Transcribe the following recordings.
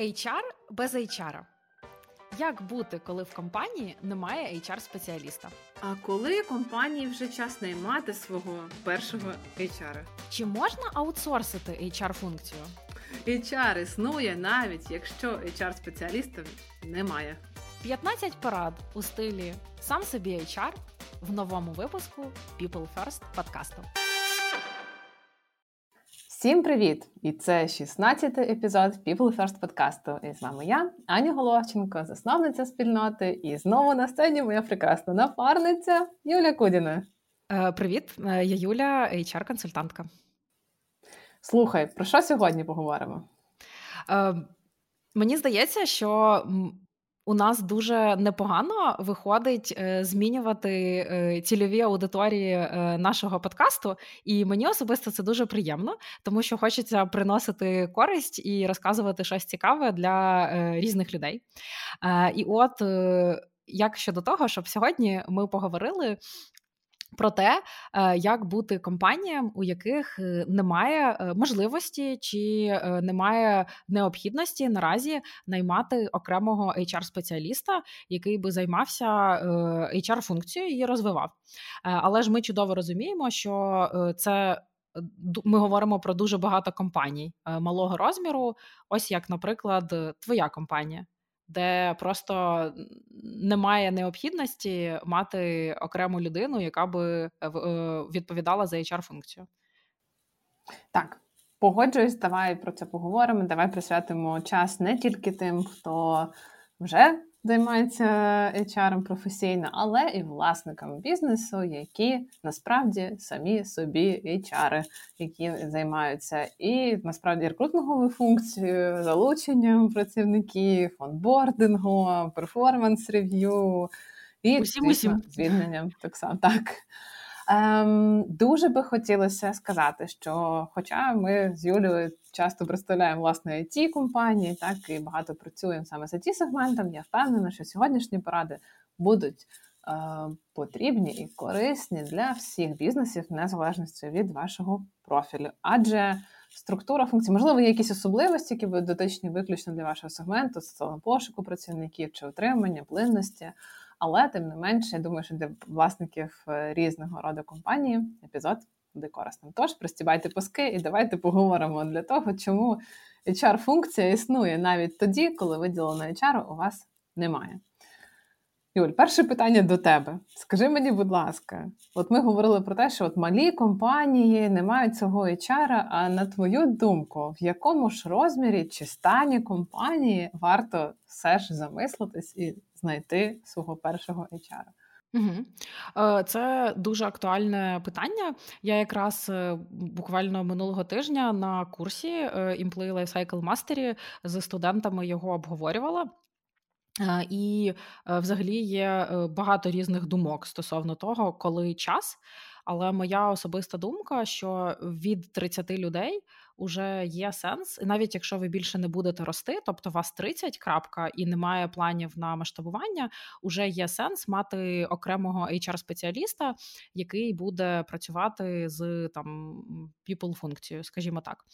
HR без HR. Як бути, коли в компанії немає HR-спеціаліста? А коли компанії вже час наймати свого першого HR? Чи можна аутсорсити HR-функцію? HR існує навіть якщо HR-спеціалістів немає. 15 порад у стилі сам собі HR в новому випуску People First подкасту. Всім привіт! І це 16-й епізод People First подкасту. І з вами я, Аня Головченко, засновниця спільноти. І знову на сцені моя прекрасна напарниця Юля Кудіна. Е, Привіт, е, я Юля, HR-консультантка. Слухай, про що сьогодні поговоримо? Е, Мені здається, що у нас дуже непогано виходить е, змінювати е, цільові аудиторії е, нашого подкасту, і мені особисто це дуже приємно, тому що хочеться приносити користь і розказувати щось цікаве для різних людей. І от як щодо того, щоб сьогодні ми поговорили про те, е, як бути компаніям, у яких е, немає е, можливості чи немає необхідності наразі наймати окремого HR-спеціаліста, який би займався HR-функцією і розвивав. Але ж ми чудово розуміємо, що це. Ми говоримо про дуже багато компаній малого розміру, ось як, наприклад, твоя компанія де просто немає необхідності мати окрему людину, яка би е, е, відповідала за HR-функцію. Так, погоджуюсь, давай про це поговоримо. Давай присвятимо час не тільки тим, хто вже займається HR професійно, але і власникам бізнесу, які насправді самі собі HR, які займаються і насправді рекрутинговою функцією, залученням працівників, онбордингу, перформанс-рев'ю і усім, усім. звільненням так само так. Ем, Дуже би хотілося сказати, що, хоча ми з Юлією часто представляємо власне it компанії, так і багато працюємо саме з it сегментом, я впевнена, що сьогоднішні поради будуть е, потрібні і корисні для всіх бізнесів, незалежності від вашого профілю. Адже структура функцій, можливо, є якісь особливості, які будуть дотичні виключно для вашого сегменту, стосовно пошуку працівників чи отримання, плинності. Але тим не менше, я думаю, що для власників е, різного роду компанії епізод буде корисним. Тож пристібайте паски і давайте поговоримо для того, чому HR-функція існує навіть тоді, коли виділеного HR у вас немає. Юль, перше питання до тебе. Скажи мені, будь ласка, от ми говорили про те, що от малі компанії не мають цього HR, а на твою думку, в якому ж розмірі чи стані компанії варто все ж замислитись і знайти свого першого HR? Угу. Це дуже актуальне питання. Я якраз е, буквально минулого тижня на курсі е, Employee Lifecycle Mastery з студентами його обговорювала. І взагалі є багато різних думок стосовно того, коли час. Але моя особиста думка, що від 30 людей уже є сенс, і навіть якщо ви більше не будете рости, тобто вас 30 крапка і немає планів на масштабування, уже є сенс мати окремого HR-спеціаліста, який буде працювати з там people функцією, скажімо так.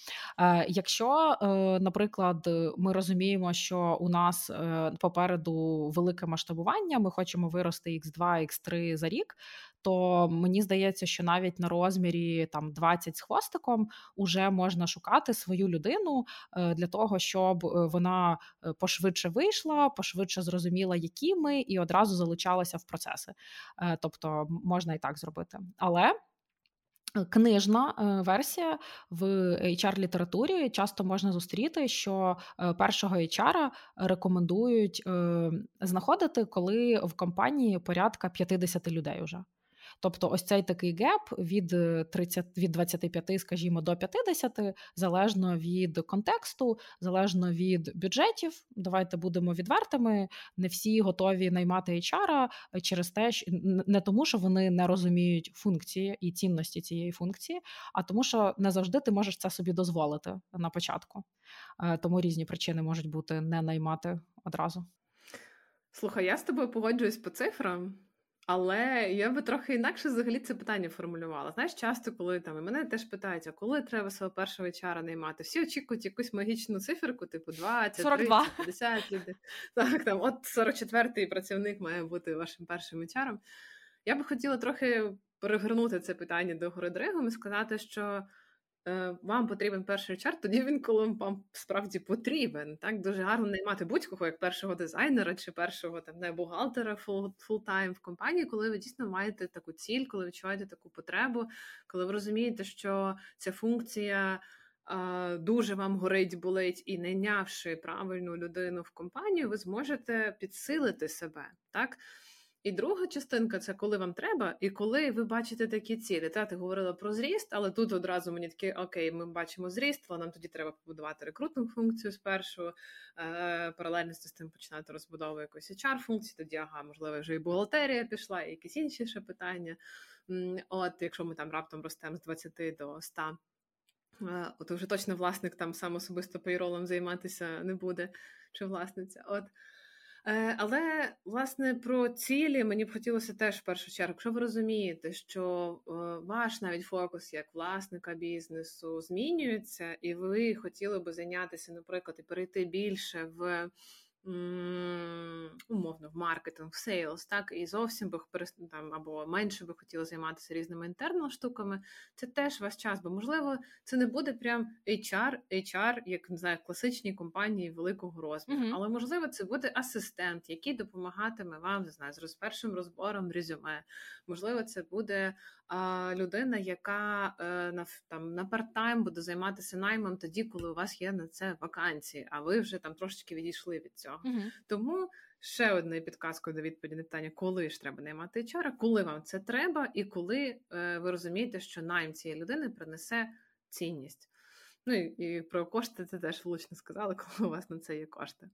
Е, Якщо, е, наприклад, ми розуміємо, що у нас е, попереду велике масштабування, ми хочемо вирости X2, X3 за рік то мені здається, що навіть на розмірі там 20 з хвостиком уже можна шукати свою людину е, для того, щоб е, вона е, пошвидше вийшла, пошвидше зрозуміла, які ми, і одразу залучалася в процеси. Тобто можна і так зробити. Але. Книжна версія в HR-літературі часто можна зустріти, що першого HR рекомендують знаходити, коли в компанії порядка 50 людей вже. Тобто, ось цей такий геп від 30, е, від 25, скажімо, до 50, залежно від контексту, залежно від бюджетів. Давайте будемо відвертими. Не всі готові наймати HR через те, не тому, що вони не розуміють функції і цінності цієї функції, а тому, що не завжди ти можеш це собі дозволити на початку. Е, тому різні причини можуть бути не наймати одразу. Слухай, я з тобою погоджуюсь по цифрам. Але я би трохи інакше взагалі це питання формулювала. Знаєш, часто, коли там і мене теж питають, а коли треба свого першого HR наймати, всі очікують якусь магічну циферку, типу 20, 42. 30, 50 людей. Так, там, от 44-й працівник має бути вашим першим HR. Я би хотіла трохи перевернути це питання до гори дригом і сказати, що вам потрібен перший HR, тоді він, коли вам справді потрібен. Так дуже гарно наймати будь-кого як першого дизайнера чи першого там не бухгалтера full-time в компанії, коли ви дійсно маєте таку ціль, коли відчуваєте таку потребу, коли ви розумієте, що ця функція. Дуже вам горить, болить, і найнявши правильну людину в компанію, ви зможете підсилити себе, так і друга частинка це коли вам треба, і коли ви бачите такі цілі. Та ти говорила про зріст, але тут одразу мені такі окей, ми бачимо зріст, але нам тоді треба побудувати рекрутну функцію спершу, е, паралельно з тим починати розбудову якоїсь hr функції. Тоді ага, можливо, вже і бухгалтерія пішла, і якісь інші ще питання. От, якщо ми там раптом ростемо з 20 до 100, е, то вже точно власник там сам особисто пейролом займатися не буде, чи власниця. От. Е, але власне про цілі мені б хотілося теж в першу чергу, якщо ви розумієте, що е, ваш навіть фокус як власника бізнесу змінюється, і ви хотіли би зайнятися, наприклад, і перейти більше в умовно в маркетинг, в sales, так і зовсім би там, або менше би хотіли займатися різними інтернал штуками. Це теж ваш час, бо можливо це не буде прям HR, HR, як не знаю, класичні компанії великого розміру, uh-huh. але можливо це буде асистент, який допомагатиме вам не знаю, з першим розбором резюме. Можливо, це буде а, людина, яка е, на там на парт-тайм буде займатися наймом тоді, коли у вас є на це вакансії, а ви вже там трошечки відійшли від цього цього. Угу. Тому ще одною підказкою до відповіді на питання, коли ж треба наймати HR, коли вам це треба, і коли е, ви розумієте, що найм цієї людини принесе цінність. Ну і, і про кошти це теж влучно сказали, коли у вас на це є кошти.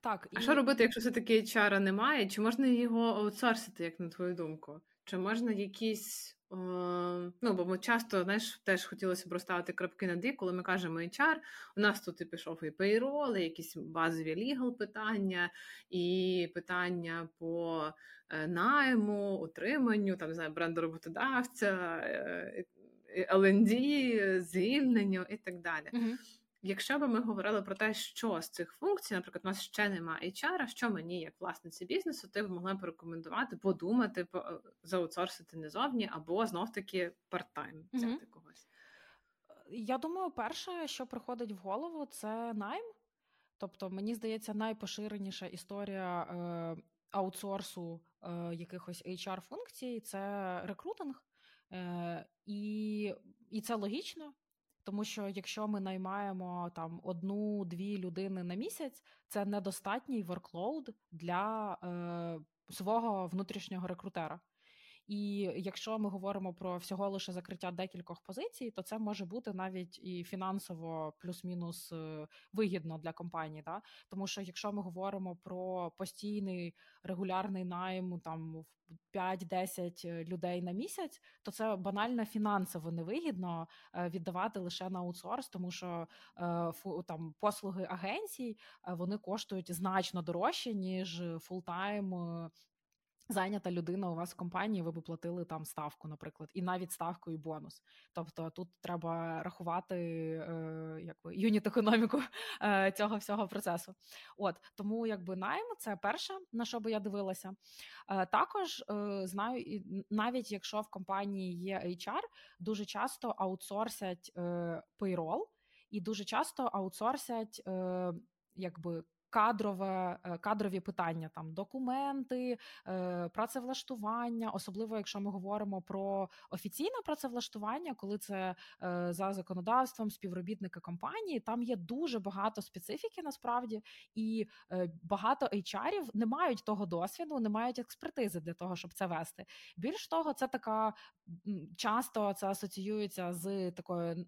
Так, А що робити, якщо все-таки HR немає? Чи можна його аутсорсити, як на твою думку? Чи можна якісь Ну, бо ми часто знаєш, теж хотілося б розставити крапки над «і», коли ми кажемо HR, у нас тут і пішов і і якісь базові лігал питання, і питання по е, найму, утриманню, там не знаю, бренду роботодавця, е, L&D, звільненню і так далі. uh Якщо б ми говорили про те, що з цих функцій, наприклад, у нас ще немає HR, що мені, як власниці бізнесу, ти б могла порекомендувати, подумати, заутсорсити не зовні, або знов таки парт-тайм взяти mm когось. Я думаю, перше, що приходить в голову, це найм. Тобто, мені здається, найпоширеніша історія е, аутсорсу е, якихось HR-функцій це рекрутинг, е, і, і це логічно. Тому що якщо ми наймаємо там одну-дві людини на місяць, це недостатній ворклоуд для е, свого внутрішнього рекрутера. І якщо ми говоримо про всього лише закриття декількох позицій, то це може бути навіть і фінансово плюс-мінус е, вигідно для компанії. Да? Тому що якщо ми говоримо про постійний регулярний найм там 5-10 е, людей на місяць, то це банально фінансово невигідно е, віддавати лише на аутсорс, тому що там послуги агенцій вони коштують значно дорожче ніж full-time Зайнята людина у вас в компанії, ви б платили там ставку, наприклад, і навіть ставку і бонус. Тобто тут треба рахувати е, юніт економіку е, цього всього процесу. От тому, якби найм це перше, на що би я дивилася. Е, також е, знаю, навіть якщо в компанії є HR, дуже часто аутсорсять е, payroll і дуже часто аутсорсять е, якби кадрове, е, кадрові питання, там документи, е, працевлаштування, особливо якщо ми говоримо про офіційне працевлаштування, коли це е, за законодавством співробітника компанії, там є дуже багато специфіки насправді, і багато HR-ів не мають того досвіду, не мають експертизи для того, щоб це вести. Більш того, це така часто це асоціюється з такою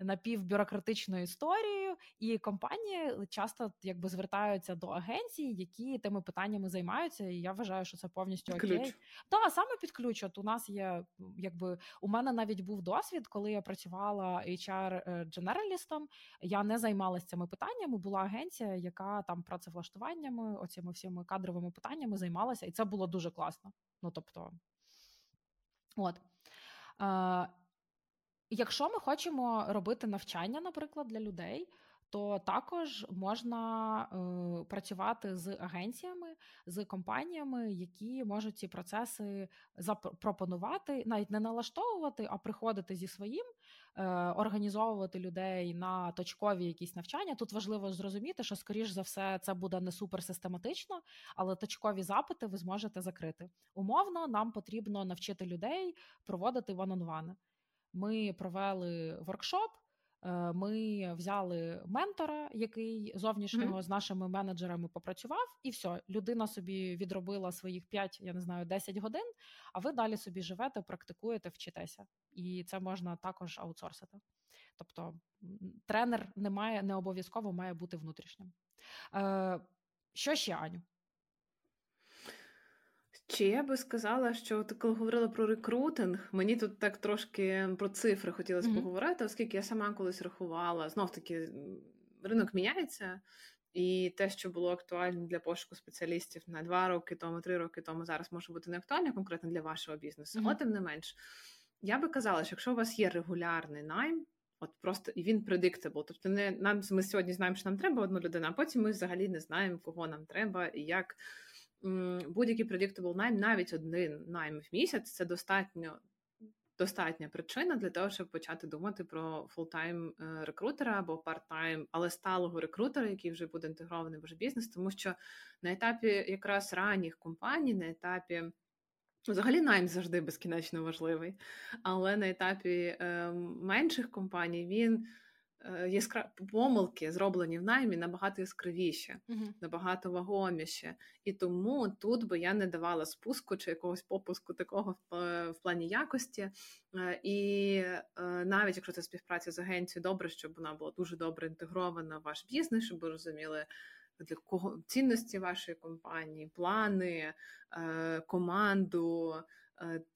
напівбюрократичною історією, і компанії часто якби звертають звертаються до агенцій, які тими питаннями займаються. І я вважаю, що це повністю окей. Так, саме під ключ. От у нас є якби у мене навіть був досвід, коли я працювала HR-дженералістом. Е, я не займалася цими питаннями. Була агенція, яка там працевлаштуваннями, оціми всіми кадровими питаннями займалася, і це було дуже класно. Ну тобто, от. Е, Якщо ми хочемо робити навчання, наприклад, для людей, то також можна е, працювати з агенціями, з компаніями, які можуть ці процеси запропонувати, навіть не налаштовувати, а приходити зі своїм, е, організовувати людей на точкові якісь навчання. Тут важливо зрозуміти, що, скоріш за все, це буде не супер систематично, але точкові запити ви зможете закрити. Умовно, нам потрібно навчити людей проводити ван-он-вани. Ми провели воркшоп. Е, ми взяли ментора, який зовнішнього mm-hmm. з нашими менеджерами попрацював, і все, людина собі відробила своїх 5, я не знаю, 10 годин. А ви далі собі живете, практикуєте, вчитеся, і це можна також аутсорсити. Тобто, тренер не має не обов'язково має бути внутрішнім. Е, Що ще, Аню? Чи я би сказала, що ти коли говорила про рекрутинг, мені тут так трошки про цифри хотілося mm-hmm. поговорити, оскільки я сама колись рахувала, знов таки ринок міняється, і те, що було актуально для пошуку спеціалістів на два роки тому, три роки тому, зараз може бути не актуально конкретно для вашого бізнесу, mm-hmm. але тим не менш, я би казала, що якщо у вас є регулярний найм. От просто і він predictable. Тобто, не нам ми сьогодні знаємо, що нам треба одну людину, а потім ми взагалі не знаємо, кого нам треба і як будь-який predictable найм, навіть один найм в місяць це достатньо. Достатня причина для того, щоб почати думати про full-time е, рекрутера або part-time, але сталого рекрутера, який вже буде інтегрований в ваш бізнес, тому що на етапі якраз ранніх компаній, на етапі взагалі найм завжди безкінечно важливий, але на етапі е, менших компаній він яскра... помилки, зроблені в наймі, набагато яскравіші, uh-huh. набагато вагоміші. І тому тут би я не давала спуску чи якогось попуску такого в, в плані якості. Е, і е, навіть якщо це співпраця з агенцією, добре, щоб вона була дуже добре інтегрована в ваш бізнес, щоб ви розуміли. Для кого цінності вашої компанії, плани, команду, Е,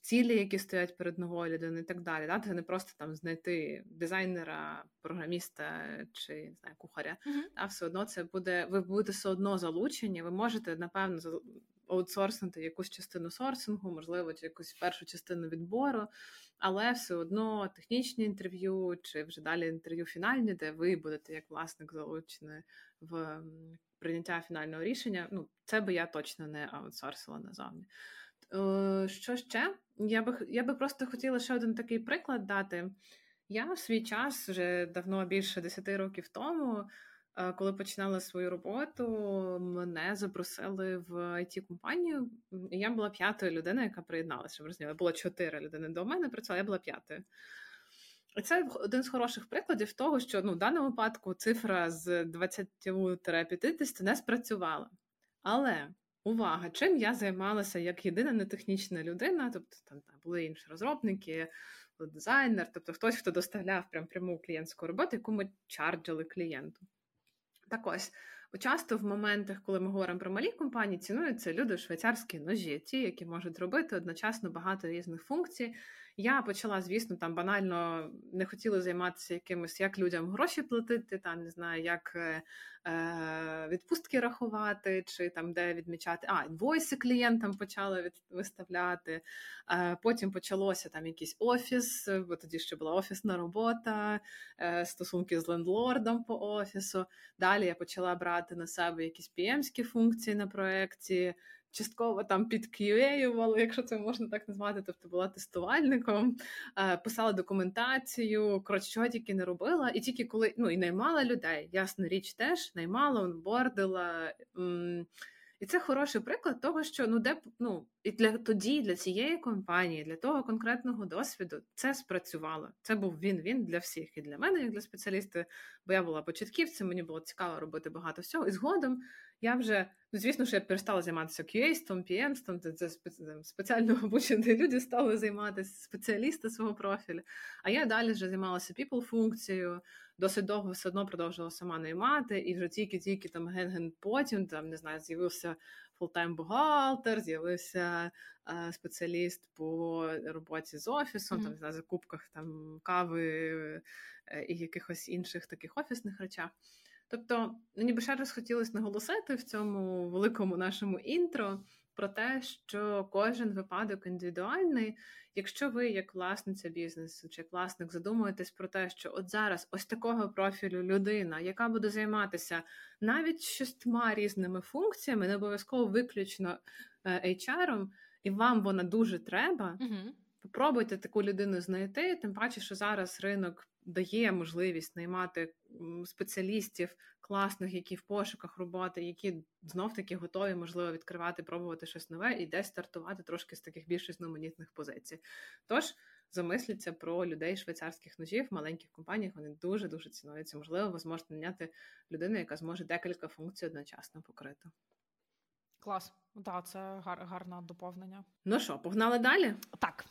цілі, які стоять перед новою людиною, і так далі. Да? Це не просто там знайти дизайнера, програміста чи не знаю, кухаря. Uh-huh. А все одно це буде, ви будете все одно залучені. Ви можете, напевно, аутсорснути якусь частину сорсингу, можливо, чи якусь першу частину відбору, але все одно технічні інтерв'ю, чи вже далі інтерв'ю фінальні, де ви будете як власник залучені в прийняття фінального рішення. Ну, це би я точно не аутсорсила назовні. Е, що ще? Я би я би просто хотіла ще один такий приклад дати. Я в свій час вже давно більше 10 років тому, е, коли починала свою роботу, мене запросили в it компанію Я була п'ятою людиною, яка приєдналася. Було чотири людини до мене, працювала, я була п'ятою. І це один з хороших прикладів того, що ну, в даному випадку цифра з 20-50 не спрацювала. Але увага, чим я займалася як єдина нетехнічна людина, тобто там, там були інші розробники, дизайнер, тобто хтось, хто доставляв прям пряму клієнтську роботу, яку ми чарджили клієнту. Так ось, часто в моментах, коли ми говоримо про малі компанії, цінуються люди швейцарські ножі, ті, які можуть робити одночасно багато різних функцій. Я почала, звісно, там банально не хотіла займатися якимось, як людям гроші платити, там не знаю, як е, е відпустки рахувати, чи там де відмічати. А, інвойси клієнтам почали від, виставляти. Е, Потім почалося там якийсь офіс, бо тоді ще була офісна робота, е, стосунки з лендлордом по офісу. Далі я почала брати на себе якісь pm функції на проєкті частково там підкюєювала, якщо це можна так назвати, тобто була тестувальником, е, писала документацію, коротше, чого тільки не робила. І тільки коли ну і наймала людей, ясна річ, теж наймала, онбордила. І це хороший приклад того, що ну де ну і для тоді, для цієї компанії, для того конкретного досвіду це спрацювало. Це був він-він для всіх і для мене, як для спеціаліста, бо я була початківцем, мені було цікаво робити багато всього. І згодом Я вже, ну звісно, що я перестала займатися QA, PM, це, це спеціально обучені люди стали займатися спеціалісти свого профілю. А я далі вже займалася people функцією досить довго все одно продовжувала сама наймати, і вже тільки-тільки там ген-ген потім там не знаю, з'явився full-time бухгалтер, з'явився е, спеціаліст по роботі з офісом, mm-hmm. там на закупках там кави е, і якихось інших таких офісних речах. Тобто, мені би ще раз хотілося наголосити в цьому великому нашому інтро про те, що кожен випадок індивідуальний. Якщо ви, як власниця бізнесу чи як власник, задумуєтесь про те, що от зараз ось такого профілю людина, яка буде займатися навіть шістьма різними функціями, не обов'язково виключно е, HR-ом, і вам вона дуже треба. Угу. Попробуйте таку людину знайти, тим паче, що зараз ринок дає можливість наймати спеціалістів класних, які в пошуках роботи, які знов таки готові, можливо, відкривати, пробувати щось нове і десь стартувати трошки з таких більш різноманітних позицій. Тож замисліться про людей швейцарських ножів в маленьких компаніях. Вони дуже дуже цінуються. Можливо, ви зможете наняти людину, яка зможе декілька функцій одночасно покрити. Клас, так, це гар- гарне доповнення. Ну що, погнали далі? Так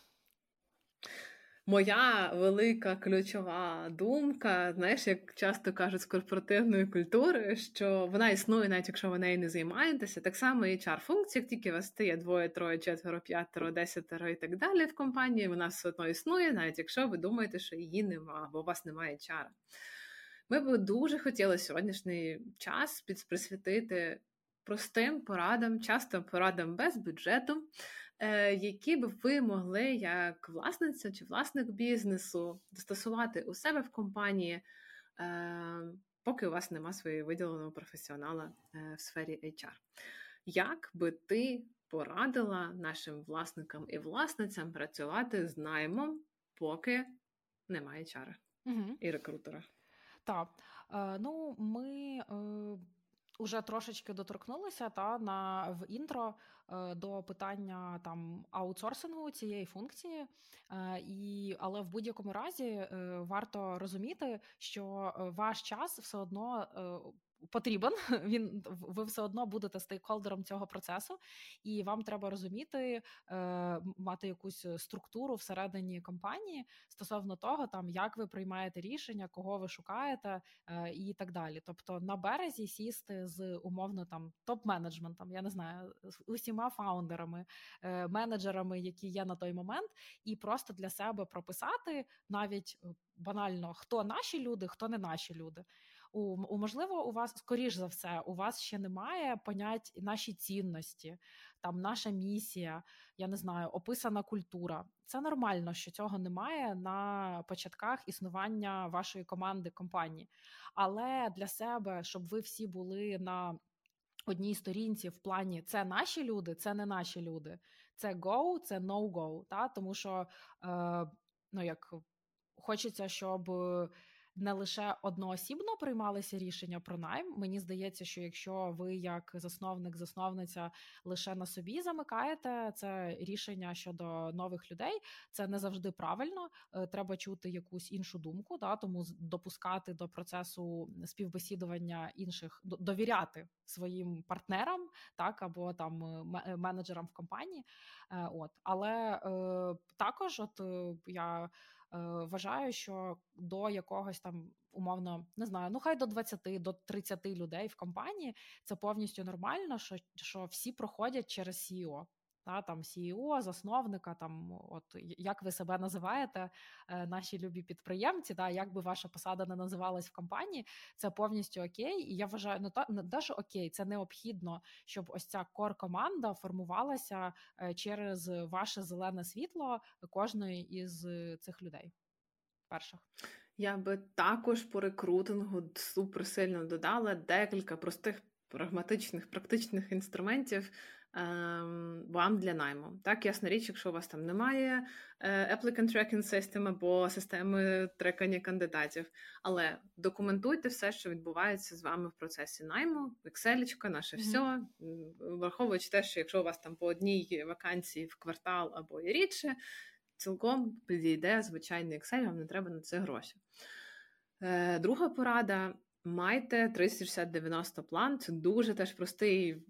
моя велика ключова думка, знаєш, як часто кажуть з корпоративної культури, що вона існує, навіть якщо ви нею не займаєтеся. Так само і hr функція як тільки вас стає двоє, троє, четверо, п'ятеро, десятеро і так далі в компанії, вона все одно існує, навіть якщо ви думаєте, що її нема, або у вас немає HR. Ми б дуже хотіли сьогоднішній час присвятити простим порадам, часто порадам без бюджету, які б ви могли, як власниця чи власник бізнесу, застосувати у себе в компанії, е, поки у вас нема своєї виділеного професіонала е, в сфері HR. Як би ти порадила нашим власникам і власницям працювати з наймом, поки немає HR угу. і рекрутера? Так, ну ми Уже трошечки доторкнулися та на в інтро е, до питання там аутсорсингу цієї функції, е, і але в будь-якому разі е, варто розуміти, що ваш час все одно потрібен. Він ви все одно будете стейкхолдером цього процесу, і вам треба розуміти, е, мати якусь структуру всередині компанії стосовно того, там як ви приймаєте рішення, кого ви шукаєте, е, і так далі. Тобто на березі сісти з умовно там топ-менеджментом, я не знаю, з усіма фаундерами, е, менеджерами, які є на той момент, і просто для себе прописати навіть е, банально хто наші люди, хто не наші люди. У, можливо, у вас скоріш за все, у вас ще немає понять наші цінності, там наша місія, я не знаю, описана культура. Це нормально, що цього немає на початках існування вашої команди компанії. Але для себе, щоб ви всі були на одній сторінці в плані це наші люди, це не наші люди, це go, це no go. Та? Тому що е, ну як хочеться, щоб не лише одноосібно приймалися рішення про найм. Мені здається, що якщо ви, як засновник, засновниця, лише на собі замикаєте це рішення щодо нових людей, це не завжди правильно. Е, треба чути якусь іншу думку, да тому допускати до процесу співбесідування інших довіряти своїм партнерам, так або там е, менеджерам в компанії. Е, от але е, також, от я. Е, вважаю, що до якогось там умовно не знаю, ну хай до 20, до 30 людей в компанії це повністю нормально, що що всі проходять через CEO та там CEO, засновника, там от як ви себе називаєте, е, наші любі підприємці, та як би ваша посада не називалась в компанії, це повністю окей. І я вважаю, ну та не те, окей, це необхідно, щоб ось ця кор-команда формувалася е, через ваше зелене світло кожної із цих людей. Перших. Я би також по рекрутингу супер сильно додала декілька простих прагматичних, практичних інструментів, вам для найму. Так, ясна річ, якщо у вас там немає е, applicant tracking system або системи трекання кандидатів, але документуйте все, що відбувається з вами в процесі найму, Excel, наше mm-hmm. все, враховуючи те, що якщо у вас там по одній вакансії в квартал або і рідше, цілком підійде звичайний Excel, вам не треба на це гроші. Е, друга порада Майте 360-90 план. Це дуже теж простий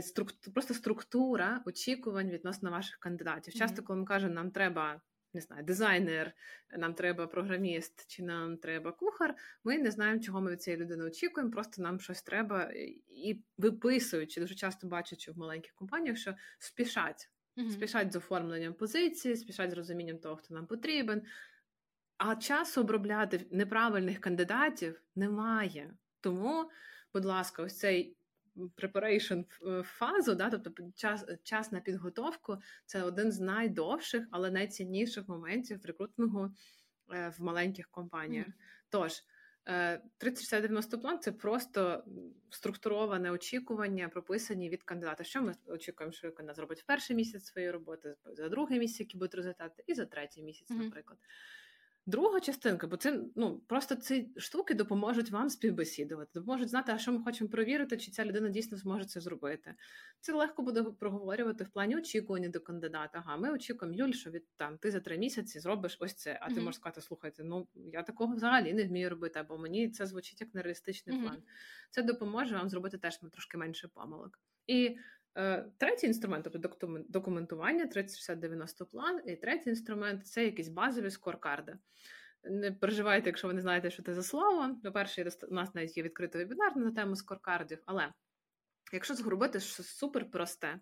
структура, просто структура очікувань відносно ваших кандидатів. Часто, коли ми кажемо, нам треба не знаю, дизайнер, нам треба програміст, чи нам треба кухар. Ми не знаємо, чого ми від цієї людини очікуємо. Просто нам щось треба і виписуючи дуже часто бачачи в маленьких компаніях, що спішать, mm-hmm. спішать з оформленням позиції, спішать з розумінням того, хто нам потрібен. А часу обробляти неправильних кандидатів немає. Тому, будь ласка, ось цей preparation фазу, да, тобто час час на підготовку це один з найдовших, але найцінніших моментів рекрутингу е, в маленьких компаніях. Mm. Тож 30-90 план це просто структуроване очікування, прописані від кандидата. Що ми очікуємо, що кандидат зробить в перший місяць своєї роботи, за другий місяць, які будуть результати, і за третій місяць, наприклад. Друга частинка, бо це ну просто ці штуки допоможуть вам співбесідувати, допоможуть знати, а що ми хочемо перевірити, чи ця людина дійсно зможе це зробити. Це легко буде проговорювати в плані очікування до кандидата. Ага, ми очікуємо, Юль, що від там ти за три місяці зробиш ось це. А mm-hmm. ти можеш сказати, слухайте, ну я такого взагалі не вмію робити, або мені це звучить як нереалістичний mm-hmm. план. Це допоможе вам зробити теж трошки менше помилок. І третій інструмент, тобто документування, 30-60-90 план, і третій інструмент це якісь базові скоркарди. Не переживайте, якщо ви не знаєте, що це за слово. По-перше, у нас навіть є відкритий вебінар на тему скоркардів, але якщо зробити щось супер просте,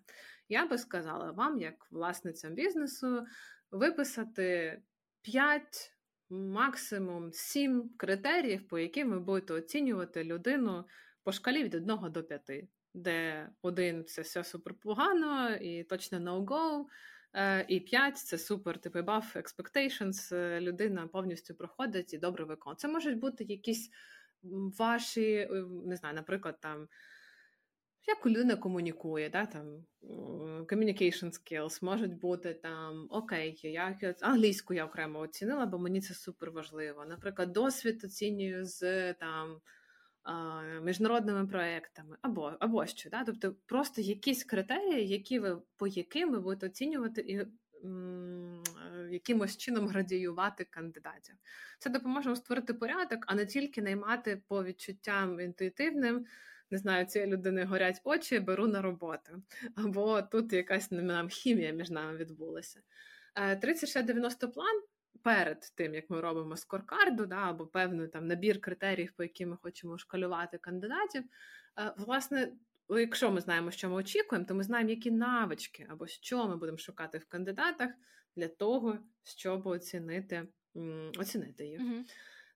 я би сказала вам, як власницям бізнесу, виписати 5, максимум 7 критеріїв, по яким ви будете оцінювати людину по шкалі від 1 до 5 де один це все супер погано і точно no-go, е, і п'ять це супер, типу buff expectations, е, людина повністю проходить і добре виконує. Це можуть бути якісь ваші, е, не знаю, наприклад, там. Як людина комунікує, да, там communication skills, можуть бути там окей, я англійську я окремо оцінила, бо мені це супер важливо. Наприклад, досвід оцінюю з там міжнародними проектами, або або що. Да? Тобто просто якісь критерії, які ви по яким ви будете оцінювати і м, якимось чином градіювати кандидатів. Це допоможе вам створити порядок, а не тільки наймати по відчуттям інтуїтивним. Не знаю, цієї людини горять очі, беру на роботу. Або тут якась нам хімія між нами відбулася. 30-90 е, план перед тим, як ми робимо скоркарду, да, або певний там набір критеріїв, по яким ми хочемо шкалювати кандидатів. Е, власне, якщо ми знаємо, що ми очікуємо, то ми знаємо, які навички або що ми будемо шукати в кандидатах для того, щоб оцінити оцінити їх. mm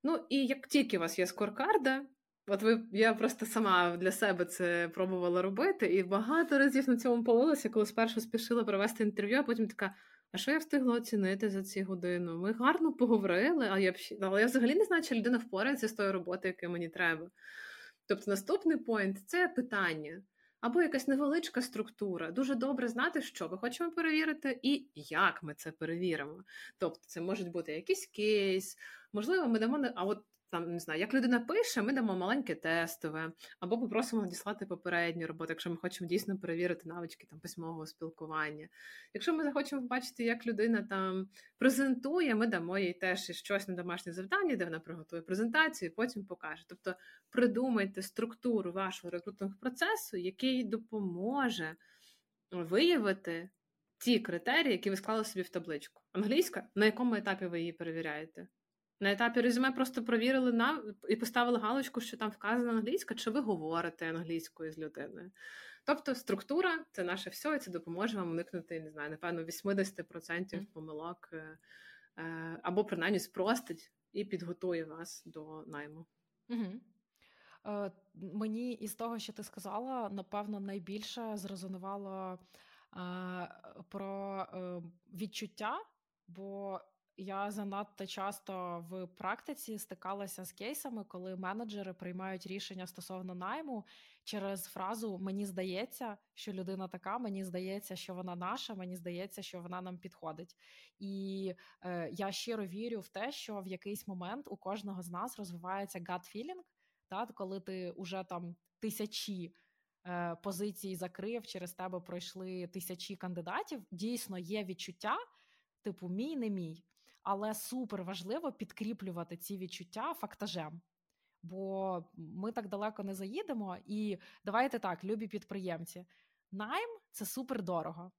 Ну і як тільки у вас є скоркарда, от ви я просто сама для себе це пробувала робити, і багато разів на цьому повелася, коли спершу спішила провести інтерв'ю, а потім така. А що я встигла оцінити за ці годину? Ми гарно поговорили, а я але я взагалі не знаю, чи людина впорається з тою роботою, яка мені треба. Тобто, наступний поінт це питання. Або якась невеличка структура. Дуже добре знати, що ми хочемо перевірити, і як ми це перевіримо. Тобто, це можуть бути якийсь кейс, можливо, ми дамо а от там не знаю, як людина пише, ми дамо маленьке тестове, або попросимо надіслати попередню роботу, якщо ми хочемо дійсно перевірити навички там письмового спілкування. Якщо ми захочемо побачити, як людина там презентує, ми дамо їй теж щось на домашнє завдання, де вона приготує презентацію, і потім покаже. Тобто придумайте структуру вашого рекрутного процесу, який допоможе виявити ті критерії, які ви склали собі в табличку. Англійська, на якому етапі ви її перевіряєте? На етапі резюме просто провірили на і поставили галочку, що там вказана англійська, чи ви говорите англійською з людиною. Тобто структура це наше все, і це допоможе вам уникнути, не знаю, напевно, 80% помилок, е, е, або принаймні спростить і підготує вас до найму. Угу. Е, Мені із того, що ти сказала, напевно, найбільше зрезонувало е, про е, відчуття, бо я занадто часто в практиці стикалася з кейсами, коли менеджери приймають рішення стосовно найму через фразу Мені здається, що людина така, мені здається, що вона наша, мені здається, що вона нам підходить. І е, я щиро вірю в те, що в якийсь момент у кожного з нас розвивається gut feeling, та, коли ти уже там тисячі. Е, позицій закрив через тебе пройшли тисячі кандидатів. Дійсно, є відчуття, типу, мій не мій але супер важливо підкріплювати ці відчуття фактажем. Бо ми так далеко не заїдемо. І давайте так, любі підприємці. Найм це супер дорого.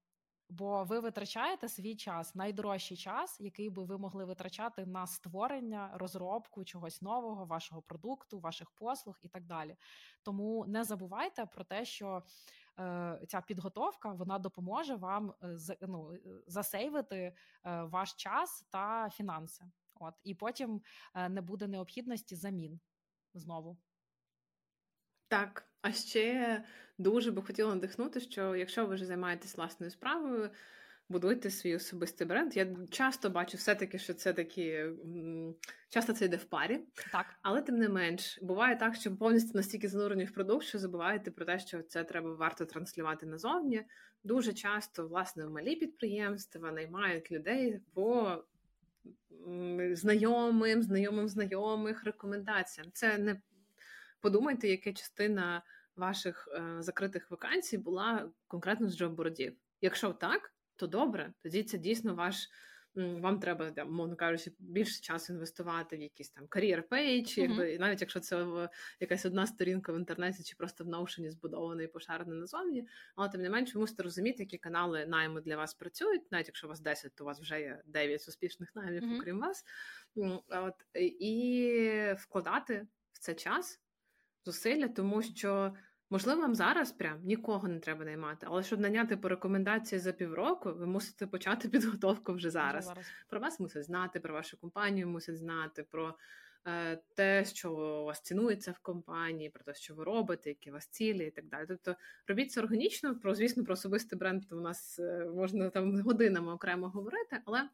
Бо ви витрачаєте свій час, найдорожчий час, який би ви могли витрачати на створення, розробку чогось нового, вашого продукту, ваших послуг і так далі. Тому не забувайте про те, що ця підготовка вона допоможе вам е, ну, засейвити е, ваш час та фінанси. От і потім е, не буде необхідності замін знову. Так, а ще дуже би хотіла надихнути, що якщо ви вже займаєтесь власною справою, будуйте свій особистий бренд. Я часто бачу все-таки, що це такі часто це йде в парі, так. але тим не менш, буває так, що повністю настільки занурені в продукт, що забуваєте про те, що це треба варто транслювати назовні. Дуже часто, власне, малі підприємства наймають людей по знайомим, знайомим знайомих рекомендаціям. Це не подумайте, яка частина ваших е, закритих вакансій була конкретно з job board ів. Якщо так, то добре, тоді це дійсно ваш. Вам треба, там, умовно кажучи, більше часу інвестувати в якийсь там career page, mm-hmm. якби навіть якщо це в якась одна сторінка в інтернеті чи просто в Notion і збудована і пошарена назовні, але тим не менше, ви мусите розуміти, які канали найму для вас працюють, навіть якщо у вас 10, то у вас вже є 9 успішних наймів, mm-hmm. окрім вас, От, і вкладати в це час зусилля, тому що. Можливо, вам зараз прям нікого не треба наймати, але щоб наняти по рекомендації за півроку, ви мусите почати підготовку вже зараз. зараз. Про вас мусять знати, про вашу компанію мусять знати, про е, те, що у вас цінується в компанії, про те, що ви робите, які у вас цілі, і так далі. Тобто робіть це органічно, про звісно, про особистий бренд у нас е, можна там годинами окремо говорити, але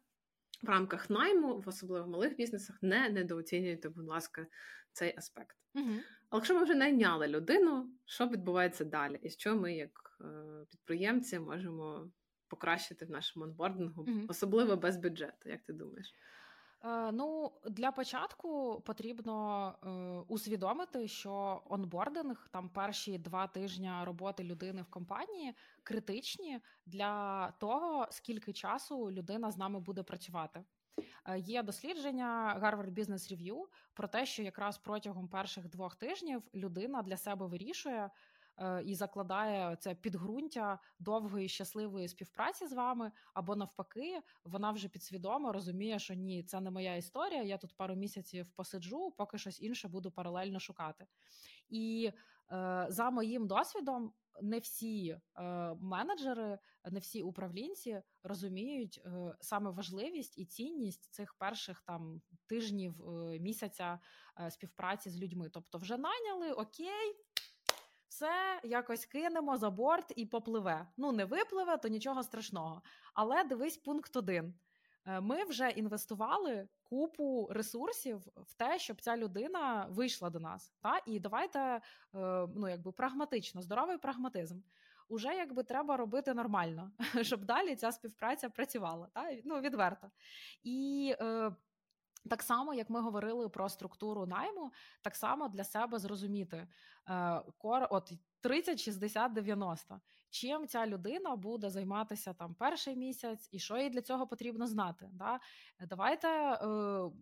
в рамках найму, в особливо в малих бізнесах, не недооцінюйте, будь ласка, цей аспект. Угу. Але якщо ми вже найняли людину, що відбувається далі? І що ми, як е, підприємці, можемо покращити в нашому онбордингу, угу. особливо без бюджету, як ти думаєш? Е, ну, для початку потрібно е, усвідомити, що онбординг, там перші два тижні роботи людини в компанії критичні для того, скільки часу людина з нами буде працювати. Е, є дослідження Harvard Business Review про те, що якраз протягом перших двох тижнів людина для себе вирішує. Е, і закладає це підґрунтя довгої щасливої співпраці з вами, або навпаки, вона вже підсвідомо розуміє, що ні, це не моя історія. Я тут пару місяців посиджу, поки щось інше буду паралельно шукати. І е, за моїм досвідом. Не всі менеджери, не всі управлінці розуміють е, саме важливість і цінність цих перших там тижнів е, місяця е, співпраці з людьми. Тобто, вже найняли окей, все якось кинемо за борт і попливе. Ну, не випливе, то нічого страшного. Але дивись пункт один. Ми вже інвестували купу ресурсів в те, щоб ця людина вийшла до нас. Та? І давайте е, ну, якби прагматично, здоровий прагматизм. Уже якби треба робити нормально, щоб далі ця співпраця працювала. Та? Ну, відверто. І е, так само, як ми говорили про структуру найму, так само для себе зрозуміти кор от 30, 60, 90. Чим ця людина буде займатися там перший місяць, і що їй для цього потрібно знати? Да? Давайте е,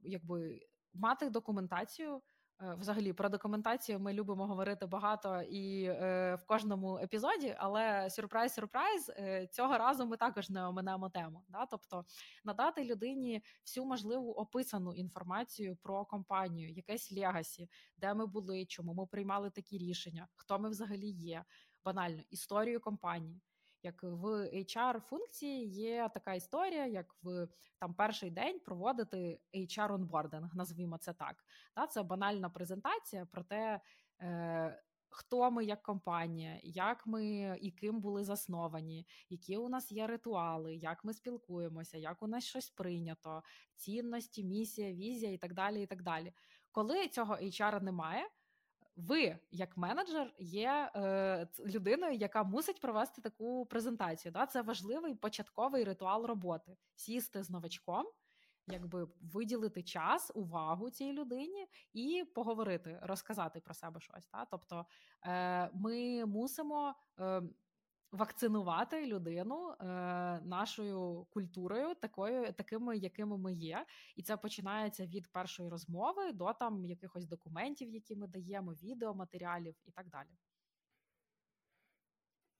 якби мати документацію. Е, взагалі про документацію ми любимо говорити багато і е, в кожному епізоді, але сюрприз, сюрприз е, цього разу ми також не оминемо тему. Да? Тобто надати людині всю можливу описану інформацію про компанію, якесь legacy, де ми були, чому ми приймали такі рішення, хто ми взагалі є, банально історію компанії як в hr функції є така історія, як в там перший день проводити hr онбординг назвімо це так. Та це банальна презентація про те. Е, Хто ми як компанія, як ми і ким були засновані, які у нас є ритуали, як ми спілкуємося, як у нас щось прийнято, цінності, місія, візія і так далі. і так далі. Коли цього HR немає, ви, як менеджер, є е, людиною, яка мусить провести таку презентацію. Да? Це важливий початковий ритуал роботи: сісти з новачком, якби виділити час, увагу цій людині і поговорити, розказати про себе щось. Да? Тобто е, ми мусимо. Е, вакцинувати людину е, нашою культурою, такою, такими, якими ми є, і це починається від першої розмови до там якихось документів, які ми даємо, відео, матеріалів і так далі.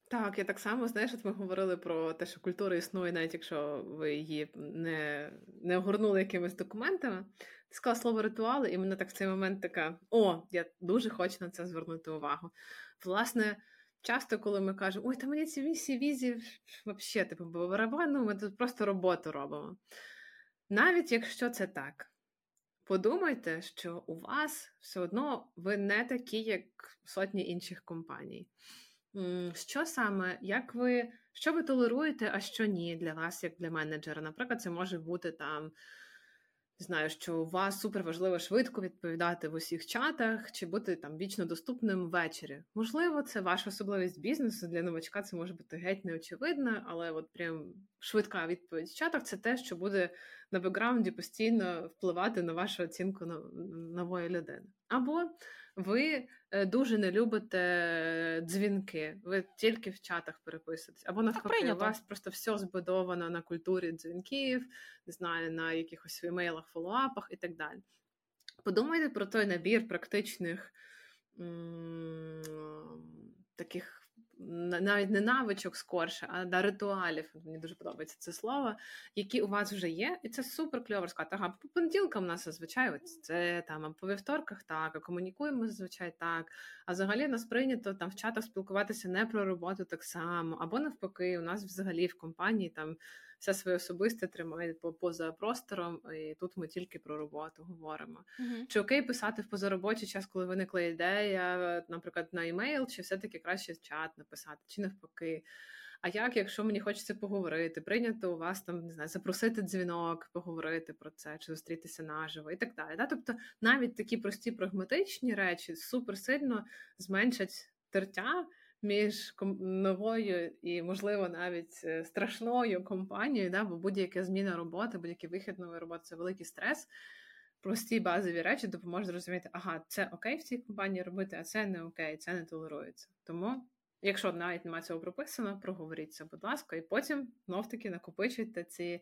Так, я так само, знаєш, от ми говорили про те, що культура існує, навіть якщо ви її не не огорнули якимись документами. Ти сказала слово ритуали, і мене так в цей момент така: о, я дуже хочу на це звернути увагу. Власне, часто, коли ми кажемо, ой, та мені ці вісі візі взагалі, типу, барабану, ми тут просто роботу робимо. Навіть якщо це так, подумайте, що у вас все одно ви не такі, як сотні інших компаній. Що саме, як ви, що ви толеруєте, а що ні для вас, як для менеджера? Наприклад, це може бути там знаю, що у вас супер важливо швидко відповідати в усіх чатах чи бути там вічно доступним ввечері. Можливо, це ваша особливість бізнесу. Для новачка це може бути геть неочевидно, але от прям швидка відповідь в чатах це те, що буде на бекграунді постійно впливати на вашу оцінку нової людини. Або ви е, дуже не любите дзвінки, ви тільки в чатах переписуєтесь. Або навпаки, у вас просто все збудовано на культурі дзвінків, не знаю, на якихось емейлах, фоллоуапах і так далі. Подумайте про той набір практичних м- таких навіть не навичок скорше, а да, ритуалів. Мені дуже подобається це слово, які у вас вже є, і це супер кльово сказати. Ага, по понеділкам у нас зазвичай це там, а по вівторках так, а комунікуємо зазвичай так. А взагалі нас прийнято там в чатах спілкуватися не про роботу так само, або навпаки, у нас взагалі в компанії там все своє особисте тримає поза простором, і тут ми тільки про роботу говоримо. Uh-huh. Чи окей писати в позаробочий час, коли виникла ідея, наприклад, на емейл, чи все-таки краще чат написати, чи навпаки. А як, якщо мені хочеться поговорити, прийнято у вас там не знаю, запросити дзвінок, поговорити про це, чи зустрітися наживо і так далі. Да? Тобто навіть такі прості прагматичні речі супер сильно зменшать тертя між новою і, можливо, навіть е, страшною компанією, да, бо будь-яка зміна роботи, будь-який вихід нової роботи це великий стрес. Прості базові речі допоможуть зрозуміти, ага, це окей в цій компанії робити, а це не окей, це не толерується. Тому, якщо навіть немає цього прописано, проговоріться, будь ласка, і потім знов таки накопичуйте ці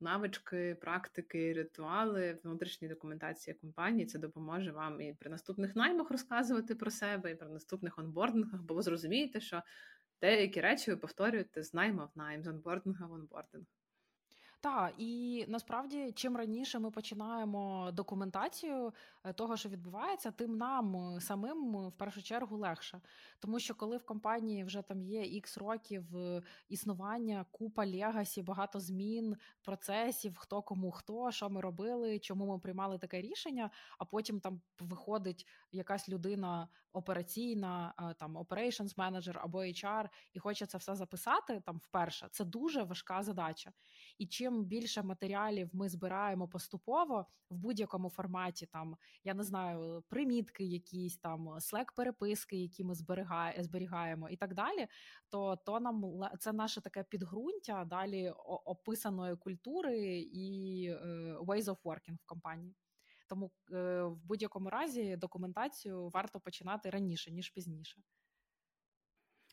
навички, практики, ритуали внутрішній документації компанії. Це допоможе вам і при наступних наймах розказувати про себе, і при наступних онбордингах, бо ви зрозумієте, що деякі речі ви повторюєте з найма в найм, з онбординга в онбординг. Так, і насправді, чим раніше ми починаємо документацію е, того, що відбувається, тим нам е, самим е, в першу чергу легше. Тому що коли в компанії вже там є ікс років існування, купа legacy, багато змін, процесів, хто кому хто, що ми робили, чому ми приймали таке рішення, а потім там виходить якась людина операційна, там operations менеджер або HR, і хоче це все записати там вперше. Це дуже важка задача. І чим чим більше матеріалів ми збираємо поступово в будь-якому форматі, там я не знаю, примітки, якісь там слек переписки, які ми зберігаємо, і так далі, то то нам це наше таке підґрунтя далі описаної культури і е, ways of working в компанії. Тому е, в будь-якому разі документацію варто починати раніше ніж пізніше.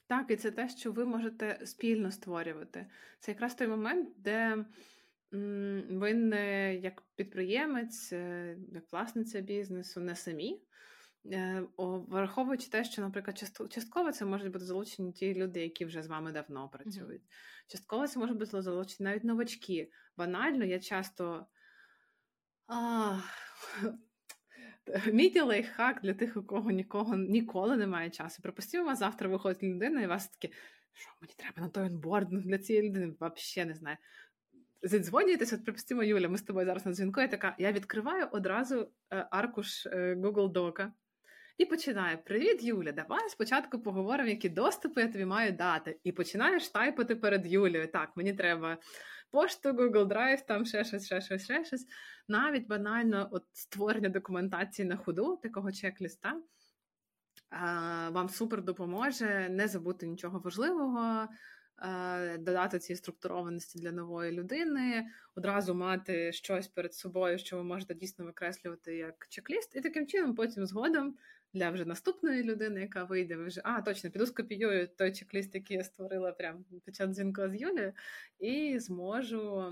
Так, і це те, що ви можете спільно створювати. Це якраз той момент, де ви не як підприємець, е, як власниця бізнесу, не самі. Е, враховуючи те, що, наприклад, частково це можуть бути залучені ті люди, які вже з вами давно працюють. Mm-hmm. Частково це можуть бути залучені навіть новачки. Банально, я часто. А, Мій лайфхак для тих, у кого нікого ніколи немає часу. Припустимо, у вас завтра виходить людина, і вас таке, що мені треба на той онборд для цієї людини, взагалі не знаю. Задзвонюєтесь, от припустимо, Юля, ми з тобою зараз на дзвінку. Я така, я відкриваю одразу е, аркуш е, Google Дока і починаю: Привіт, Юля! Давай спочатку поговоримо, які доступи я тобі маю дати. І починаєш тайпати перед Юлею. Так, мені треба пошту, Google Drive, там ще щось, ще щось, ще щось. Навіть банально от створення документації на ходу, такого чек-ліста. Вам супер допоможе не забути нічого важливого, додати ці структурованості для нової людини, одразу мати щось перед собою, що ви можете дійсно викреслювати як чек-ліст, і таким чином потім згодом для вже наступної людини, яка вийде, ви вже а, точно піду скопіюю той чек-ліст, який я створила прямо під час дзвінка з Юлією, і зможу.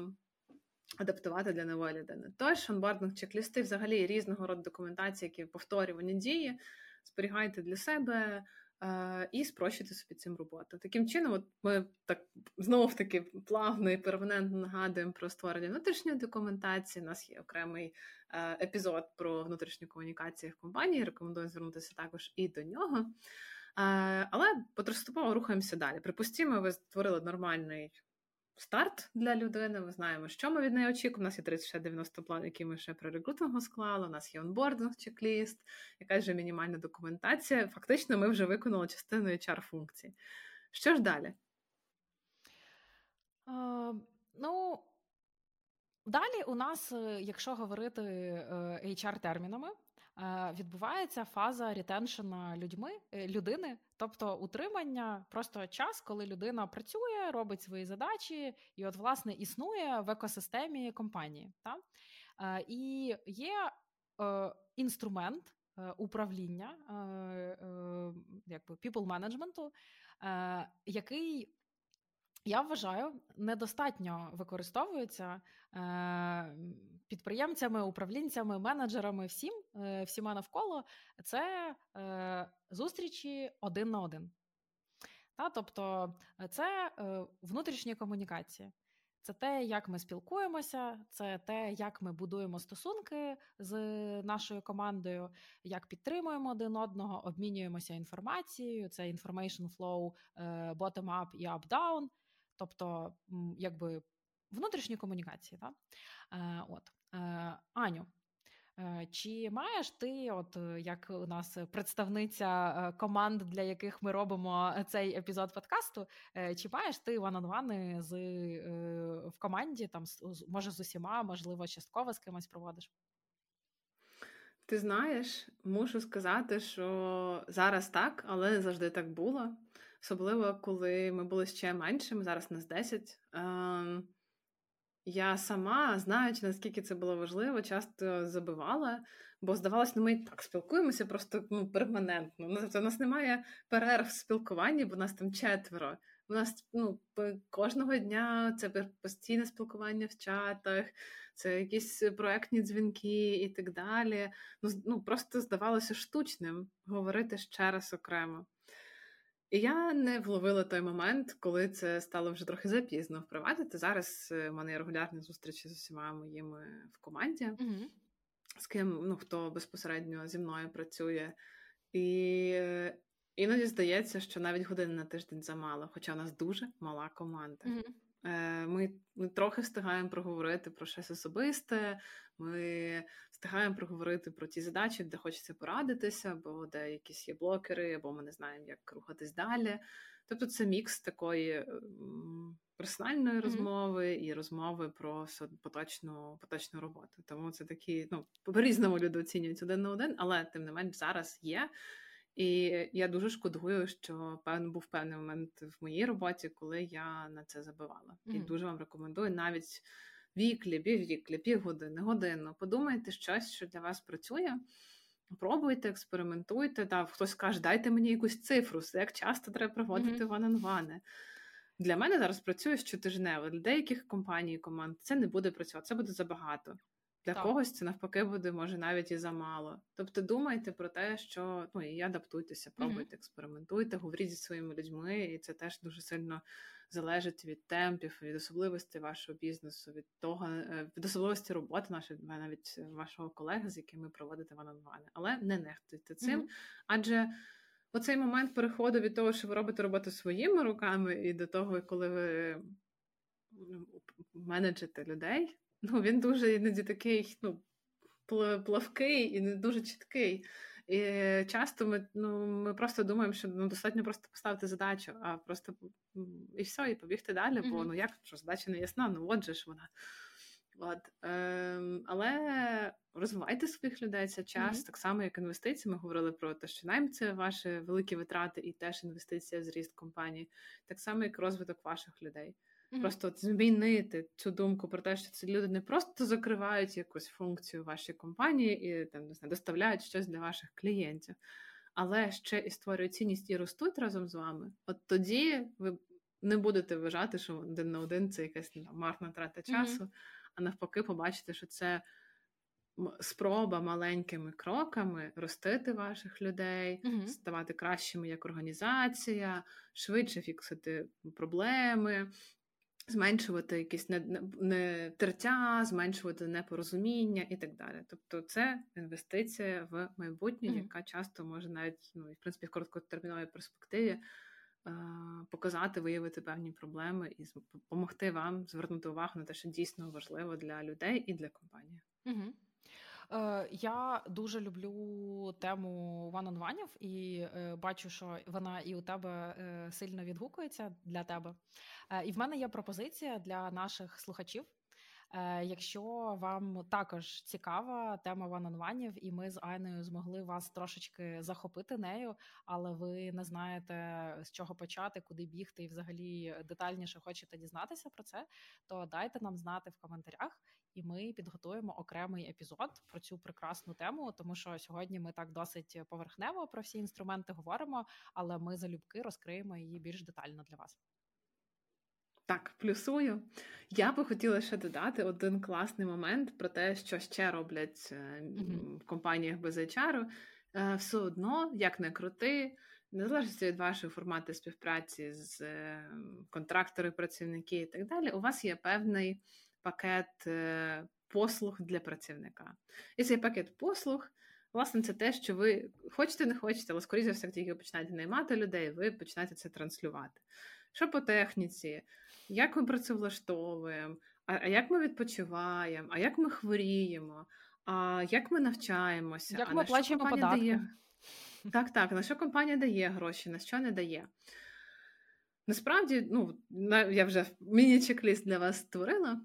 Адаптувати для нової людини. Тож, онбординг чек-лісти, взагалі різного роду документації, які повторювані дії, зберігайте для себе і спрощити собі цим роботу. Таким чином, от ми так знову таки плавно і перманентно нагадуємо про створення внутрішньої документації. У нас є окремий е, епізод про внутрішню комунікацію в компанії. Рекомендую звернутися також і до нього. Е, але поступово рухаємося далі. Припустімо, ви створили нормальний старт для людини. Ми знаємо, що ми від неї очікуємо. У нас є 30-90 план, які ми ще при рекрутингу склали. У нас є онбординг, чек-ліст, якась вже мінімальна документація. Фактично, ми вже виконали частину hr функцій. Що ж далі? Uh, ну, далі у нас, е, якщо говорити е, термінами, Е, відбувається фаза ретеншена людьми е, людини, тобто утримання, просто час, коли людина працює, робить свої задачі, і от власне існує в екосистемі компанії. Та? Е, і є інструмент управління якби people менеджменту, який я вважаю, недостатньо використовується е, підприємцями, управлінцями, менеджерами, всім, е, всіма навколо це е, зустрічі один на один. Та, Тобто, це внутрішні комунікації. Це те, як ми спілкуємося, це те, як ми будуємо стосунки з нашою командою, як підтримуємо один одного, обмінюємося інформацією. Це information flow bottom-up і up-down тобто, якби внутрішні комунікації. Так? Е, от. Е, Аню, е, чи маєш ти, от як у нас представниця команд, для яких ми робимо цей епізод подкасту, чи маєш ти ван-он-вани з в команді, там може з усіма, можливо, частково з кимось проводиш? Ти знаєш, мушу сказати, що зараз так, але не завжди так було. Особливо, коли ми були ще меншими, зараз нас 10. Ем, я сама, знаючи, наскільки це було важливо, часто забивала, бо здавалося, ну, ми так спілкуємося просто ну, перманентно. У нас немає перерв в спілкуванні, бо нас там четверо. У нас ну, кожного дня це постійне спілкування в чатах, це якісь проектні дзвінки і так далі. Ну, ну Просто здавалося штучним говорити ще раз окремо. І я не вловила той момент, коли це стало вже трохи запізно впровадити. Зараз е, в мене є регулярні зустрічі з усіма моїми в команді, mm з ким ну, хто безпосередньо зі мною працює. І е, іноді здається, що навіть години на тиждень замало, хоча у нас дуже мала команда. mm Е, ми ми трохи встигаємо проговорити про щось особисте, ми встигаємо проговорити про ті задачі, де хочеться порадитися, бо де якісь є блокери, або ми не знаємо, як рухатись далі. Тобто це мікс такої персональної розмови mm-hmm. і розмови про поточну поточну роботу. Тому це такі, ну, по-різному люди оцінюють один на один, але тим не менш зараз є. І я дуже шкодую, що певно був певний момент в моїй роботі, коли я на це забивала. Mm-hmm. І дуже вам рекомендую навіть віклі, піввіклі, півгодини, годину. Подумайте щось, що для вас працює. Пробуйте, експериментуйте. Да, хтось каже, дайте мені якусь цифру, як часто треба проводити mm-hmm. ван-ан-вани. Для мене зараз працює щотижнево. Для деяких компаній і команд це не буде працювати, це буде забагато. Для так. когось це навпаки буде, може, навіть і замало. Тобто думайте про те, що ну і адаптуйтеся, пробуйте, mm-hmm. експериментуйте, говоріть зі своїми людьми, і це теж дуже сильно залежить від темпів, від особливостей вашого бізнесу, від того, е, від особливості роботи нашої навіть вашого колеги, з яким ви проводите ван-он-вани. Але не нехтуйте цим, mm-hmm. адже. Оцей момент переходу від того, що ви робите роботу своїми руками, і до того, коли ви менеджите людей, ну, він дуже іноді такий ну, плавкий і не дуже чіткий. І часто ми ну, ми просто думаємо, що ну, достатньо просто поставити задачу, а просто і все, і побігти далі, бо ну як що задача не ясна, ну от же ж вона. От, ем, Але розвивайте своїх людей це час, mm-hmm. так само, як інвестиції. Ми говорили про те, що найм це ваші великі витрати і теж інвестиція в зріст компанії, так само, як розвиток ваших людей. Mm-hmm. Просто от змінити цю думку про те, що ці люди не просто закривають якусь функцію вашій компанії і там не знаю, доставляють щось для ваших клієнтів. але ще і створюють цінність і ростуть разом з вами, от тоді ви не будете вважати, що один на один це якась марна трата часу, mm-hmm. а навпаки, побачите, що це спроба маленькими кроками ростити ваших людей, mm-hmm. ставати кращими як організація, швидше фіксити проблеми. Зменшувати якісь не, тертя, зменшувати непорозуміння і так далі. Тобто, це інвестиція в майбутнє, mm-hmm. яка часто може навіть ну, в принципі в короткотерміновій перспективі показати, виявити певні проблеми і допомогти вам звернути увагу на те, що дійсно важливо для людей і для компанії. Угу. Я дуже люблю тему ван-он-ванів і е, бачу, що вона і у тебе е, сильно відгукується для тебе. І в мене є пропозиція для наших слухачів. Е, якщо вам також цікава тема ван-он-ванів, і ми з Айною змогли вас трошечки захопити нею, але ви не знаєте з чого почати, куди бігти, і взагалі детальніше хочете дізнатися про це, то дайте нам знати в коментарях, і ми підготуємо окремий епізод про цю прекрасну тему, тому що сьогодні ми так досить поверхнево про всі інструменти говоримо, але ми залюбки розкриємо її більш детально для вас. Так, плюсую. Я би хотіла ще додати один класний момент про те, що ще роблять mm-hmm. в компаніях без HR. Е, все одно, як не крути, незалежно від вашої формати співпраці з е, контрактори, працівники і так далі, у вас є певний пакет послуг для працівника. І цей пакет послуг. Власне, це те, що ви хочете, не хочете, але скоріше все, як тільки ви починаєте наймати людей, ви починаєте це транслювати. Що по техніці, як ми працевлаштовуємо, а, а як ми відпочиваємо, а як ми хворіємо, а як ми навчаємося, як а ми на що компанія податки? дає так, так, на що компанія дає гроші, на що не дає. Насправді, ну, я вже міні-чек-ліст для вас створила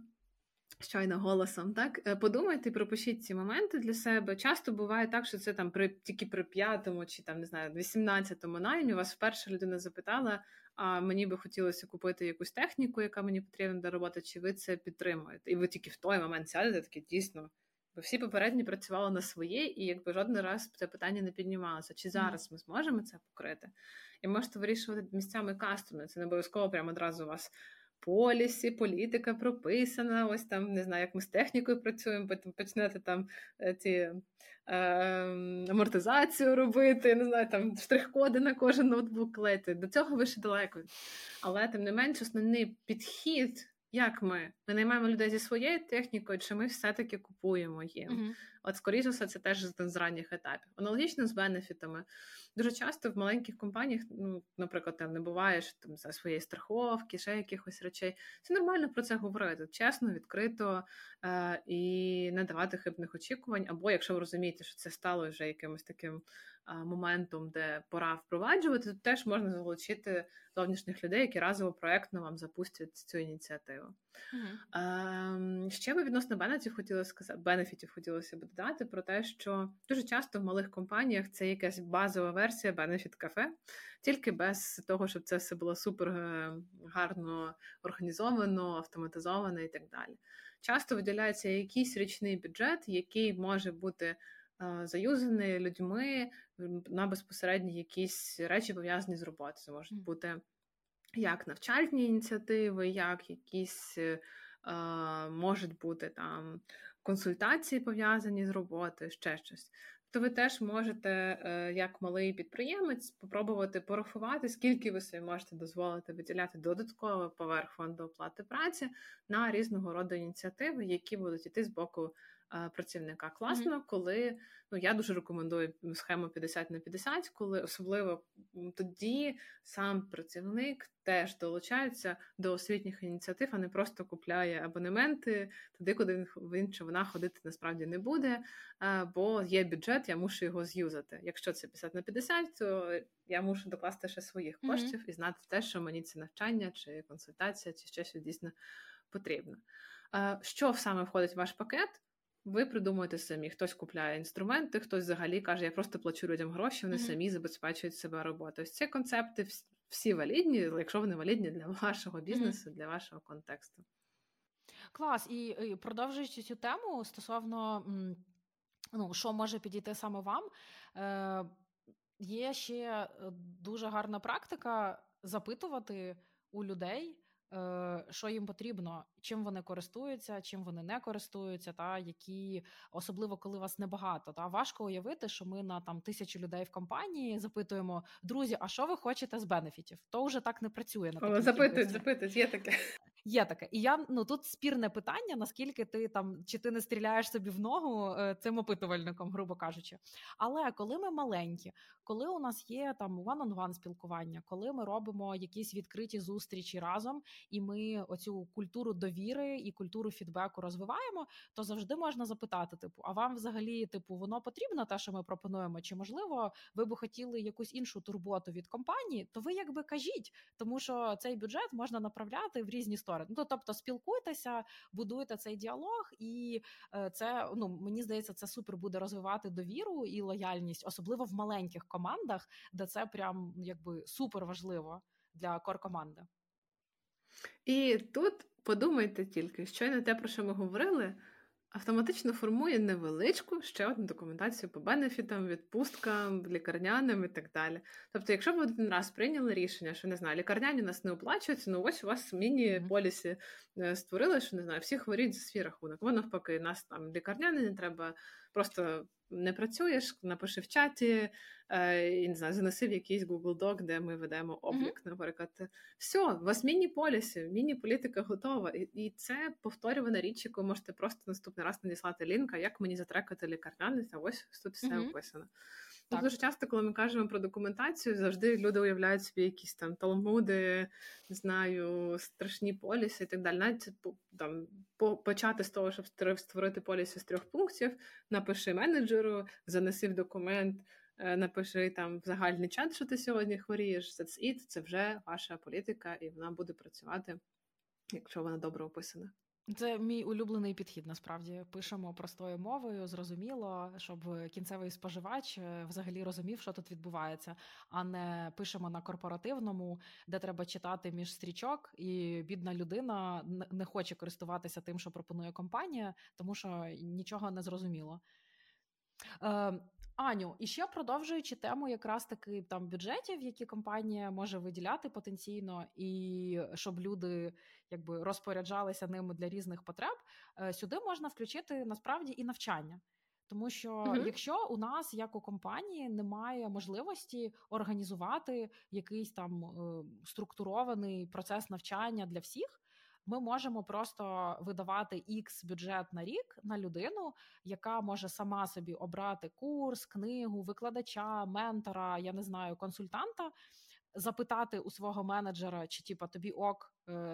щойно голосом, так е, подумайте, пропишіть ці моменти для себе. Часто буває так, що це там при тільки при п'ятому чи там не знаю, 18-му наймі вас вперше людина запитала: а мені би хотілося купити якусь техніку, яка мені потрібна до роботи, чи ви це підтримуєте? І ви тільки в той момент сядете такі дійсно. Бо всі попередні працювали на своє, і якби жоден раз це питання не піднімалося. Чи зараз ми зможемо це покрити? І можете вирішувати місцями кастомно. Це не обов'язково прямо одразу у вас полісі, політика прописана. Ось там не знаю, як ми з технікою працюємо, потім почнете там е, ці е, амортизацію робити, не знаю, там штрих-коди на кожен ноутбук клеїти. До цього ви ще далеко. Але тим не менш, основний підхід. Як ми? Ми наймаємо людей зі своєю технікою, чи ми все-таки купуємо їм? Uh-huh. От, скоріше все, це теж з ранніх етапів. Аналогічно з бенефітами. Дуже часто в маленьких компаніях, ну, наприклад, там не буваєш там за своєї страховки, ще якихось речей. Це нормально про це говорити. Чесно, відкрито е- і не давати хибних очікувань. Або якщо ви розумієте, що це стало вже якимось таким моментом, де пора впроваджувати, то теж можна залучити зовнішніх людей, які разово проектно вам запустять цю ініціативу. Uh-huh. Ще би відносно бенефітів хотіла сказати, бенефітів хотілося б додати про те, що дуже часто в малих компаніях це якась базова версія бенефіт кафе, тільки без того, щоб це все було супер е, гарно організовано, автоматизовано і так далі. Часто виділяється якийсь річний бюджет, який може бути заюзані людьми на безпосередні якісь речі пов'язані з роботою. Це можуть бути як навчальні ініціативи, як якісь можуть бути там консультації пов'язані з роботою, ще щось. То ви теж можете, е, як малий підприємець, спробувати порахувати, скільки ви собі можете дозволити виділяти додатково поверх фонду оплати праці на різного роду ініціативи, які будуть йти з боку працівника. Класно, mm-hmm. коли ну я дуже рекомендую схему 50 на 50, коли особливо тоді сам працівник теж долучається до освітніх ініціатив, а не просто купляє абонементи туди, куди він чи вона ходити насправді не буде. Бо є бюджет, я мушу його з'юзати. Якщо це 50 на 50, то я мушу докласти ще своїх коштів mm-hmm. і знати те, що мені це навчання, чи консультація, чи щось дійсно потрібно. Що саме входить в ваш пакет? Ви придумуєте самі. Хтось купляє інструменти, хтось взагалі каже, я просто плачу людям гроші, вони mm-hmm. самі забезпечують себе роботою. Ці концепти всі валідні, якщо вони валідні для вашого бізнесу, mm-hmm. для вашого контексту. Клас. І продовжуючи цю тему стосовно ну, що може підійти саме вам. Е- Є ще дуже гарна практика запитувати у людей. Е, що їм потрібно, чим вони користуються, чим вони не користуються, та які особливо коли вас небагато. Та важко уявити, що ми на там тисячу людей в компанії запитуємо друзі, а що ви хочете з бенефітів? То вже так не працює на О, запитують, запитують, є таке. Є таке, і я ну тут спірне питання, наскільки ти там чи ти не стріляєш собі в ногу е, цим опитувальником, грубо кажучи. Але коли ми маленькі, коли у нас є там one-on-one спілкування, коли ми робимо якісь відкриті зустрічі разом, і ми оцю культуру довіри і культуру фідбеку розвиваємо, то завжди можна запитати: типу, а вам взагалі, типу, воно потрібно те, що ми пропонуємо? Чи можливо ви би хотіли якусь іншу турботу від компанії? То ви якби кажіть, тому що цей бюджет можна направляти в різні сторони сторони. Ну тобто спілкуйтеся, будуйте цей діалог, і е, це ну мені здається, це супер буде розвивати довіру і лояльність, особливо в маленьких командах, де це прям якби супер важливо для кор команди. І тут подумайте тільки, що не те, про що ми говорили автоматично формує невеличку ще одну документацію по бенефітам, відпусткам, лікарняним і так далі. Тобто, якщо ви один раз прийняли рішення, що не знаю, лікарняні нас не оплачуються, ну ось у вас міні-полісі е, створили, що не знаю, всі хворіють за свій рахунок. Воно навпаки, нас там лікарняні не треба просто не працюєш, напиши в чаті, е, і не знаю, занеси в якийсь Google Doc, де ми ведемо облік, mm-hmm. наприклад. Все, у вас міні-полісі, міні-політика готова. І і це повторювана річ, яку можете просто наступний раз надіслати лінка, як мені затрекати лікарняний, та ось тут все mm-hmm. описано. Так. Дуже часто, коли ми кажемо про документацію, завжди люди уявляють собі якісь там талмуди, не знаю, страшні поліси і так далі. Навіть там почати з того, щоб створити поліси з трьох пунктів, напиши менеджеру, занеси в документ, е, напиши там в загальний чат, що ти сьогодні хворієш. That's it, це вже ваша політика, і вона буде працювати, якщо вона добре описана. Це мій улюблений підхід. Насправді пишемо простою мовою, зрозуміло, щоб кінцевий споживач е, взагалі розумів, що тут відбувається, а не пишемо на корпоративному, де треба читати між стрічок, і бідна людина не хоче користуватися тим, що пропонує компанія, тому що нічого не зрозуміло. Е, Аню, і ще продовжуючи тему якраз таки там бюджетів, які компанія може виділяти потенційно, і щоб люди якби розпоряджалися ними для різних потреб, е, сюди можна включити насправді і навчання. Тому що uh якщо у нас, як у компанії, немає можливості організувати якийсь там е, структурований процес навчання для всіх, ми можемо просто видавати X бюджет на рік на людину, яка може сама собі обрати курс, книгу, викладача, ментора, я не знаю, консультанта, запитати у свого менеджера, чи типа тобі ок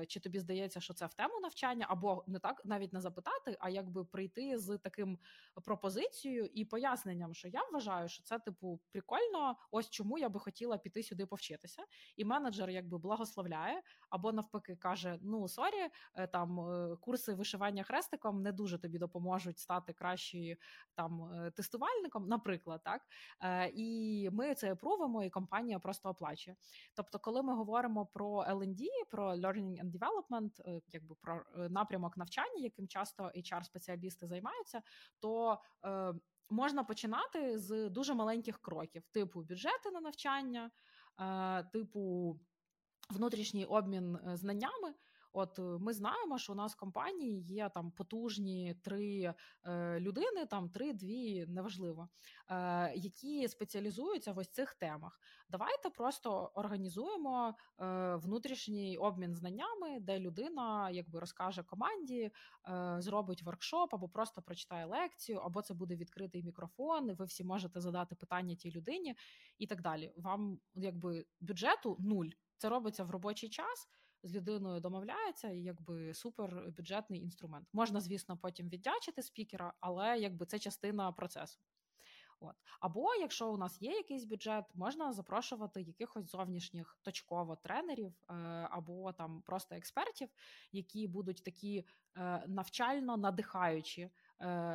чи тобі здається, що це в тему навчання, або не так навіть не запитати, а якби прийти з таким пропозицією і поясненням, що я вважаю, що це типу прикольно, ось чому я би хотіла піти сюди повчитися. І менеджер якби благословляє, або навпаки каже: Ну sorry, е, там е, курси вишивання хрестиком не дуже тобі допоможуть стати кращою там тестувальником, наприклад, так і ми це пробуємо, і компанія просто оплачує. Тобто, коли ми говоримо про L&D, про learning learning and development, якби про е, напрямок навчання, яким часто hr спеціалісти займаються, то е, можна починати з дуже маленьких кроків, типу бюджети на навчання, е, типу внутрішній обмін знаннями. От е, ми знаємо, що у нас в компанії є там потужні три е, людини, там три-дві, неважливо, е, які спеціалізуються в ось цих темах. Давайте просто організуємо е, внутрішній обмін знаннями, де людина якби розкаже команді, е, зробить воркшоп або просто прочитає лекцію, або це буде відкритий мікрофон. і Ви всі можете задати питання тій людині і так далі. Вам якби бюджету нуль. Це робиться в робочий час з людиною домовляється, і якби супер бюджетний інструмент. Можна, звісно, потім віддячити спікера, але якби це частина процесу. От або якщо у нас є якийсь бюджет, можна запрошувати якихось зовнішніх точково тренерів е, або там просто експертів, які будуть такі е, навчально надихаючі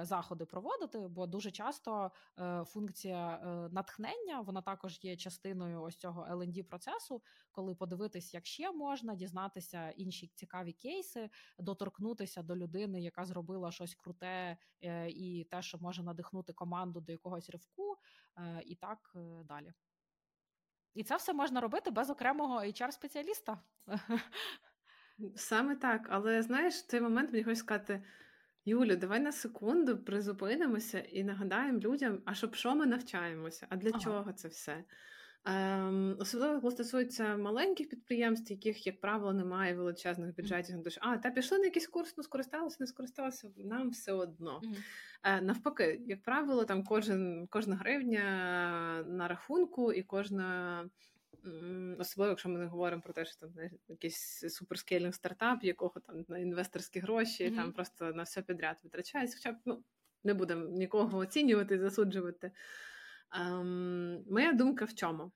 заходи проводити, бо дуже часто е, функція е, натхнення вона також є частиною ось цього L&D процесу, коли подивитись, як ще можна дізнатися інші цікаві кейси, доторкнутися до людини, яка зробила щось круте, і те, що може надихнути команду до якогось ривку, і так далі. І це все можна робити без окремого HR-спеціаліста. Саме так, але знаєш, в цей момент мені хочеться сказати: Юлю, давай на секунду призупинимося і нагадаємо людям, а щоб що ми навчаємося, а для ага. чого це все? Ем, Особливо коли стосується маленьких підприємств, яких, як правило, немає величезних бюджетів. Mm-hmm. А, та пішли на якийсь курс, ну скористалися, не скористалися, нам все одно. Mm-hmm. Е, Навпаки, як правило, там кожен, кожна гривня на рахунку і кожна. Особливо, якщо ми не говоримо про те, що там не, якийсь суперскейлінг стартап, якого там на інвесторські гроші, mm-hmm. там просто на все підряд витрачається. Хоча б ну, не будемо нікого оцінювати, засуджувати. Ем, Моя думка в чому?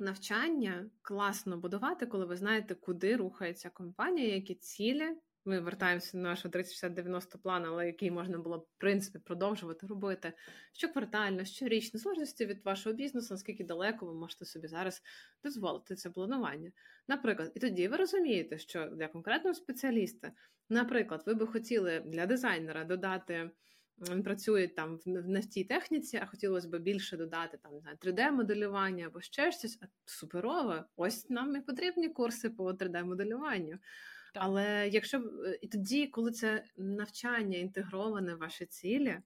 Навчання класно будувати, коли ви знаєте, куди рухається компанія, які цілі. Ми вертаємося до нашого 30-60-90 плану, але який можна було в принципі продовжувати робити щоквартально, щорічно, в залежності від вашого бізнесу, наскільки далеко ви можете собі зараз дозволити це планування. Наприклад, і тоді ви розумієте, що для конкретного спеціаліста, наприклад, ви би хотіли для дизайнера додати він працює там в тій техніці, а хотілося б більше додати там не 3D-моделювання або ще щось. А Суперово, ось нам і потрібні курси по 3D-моделюванню. Але якщо е, і тоді, коли це навчання інтегроване в ваші цілі,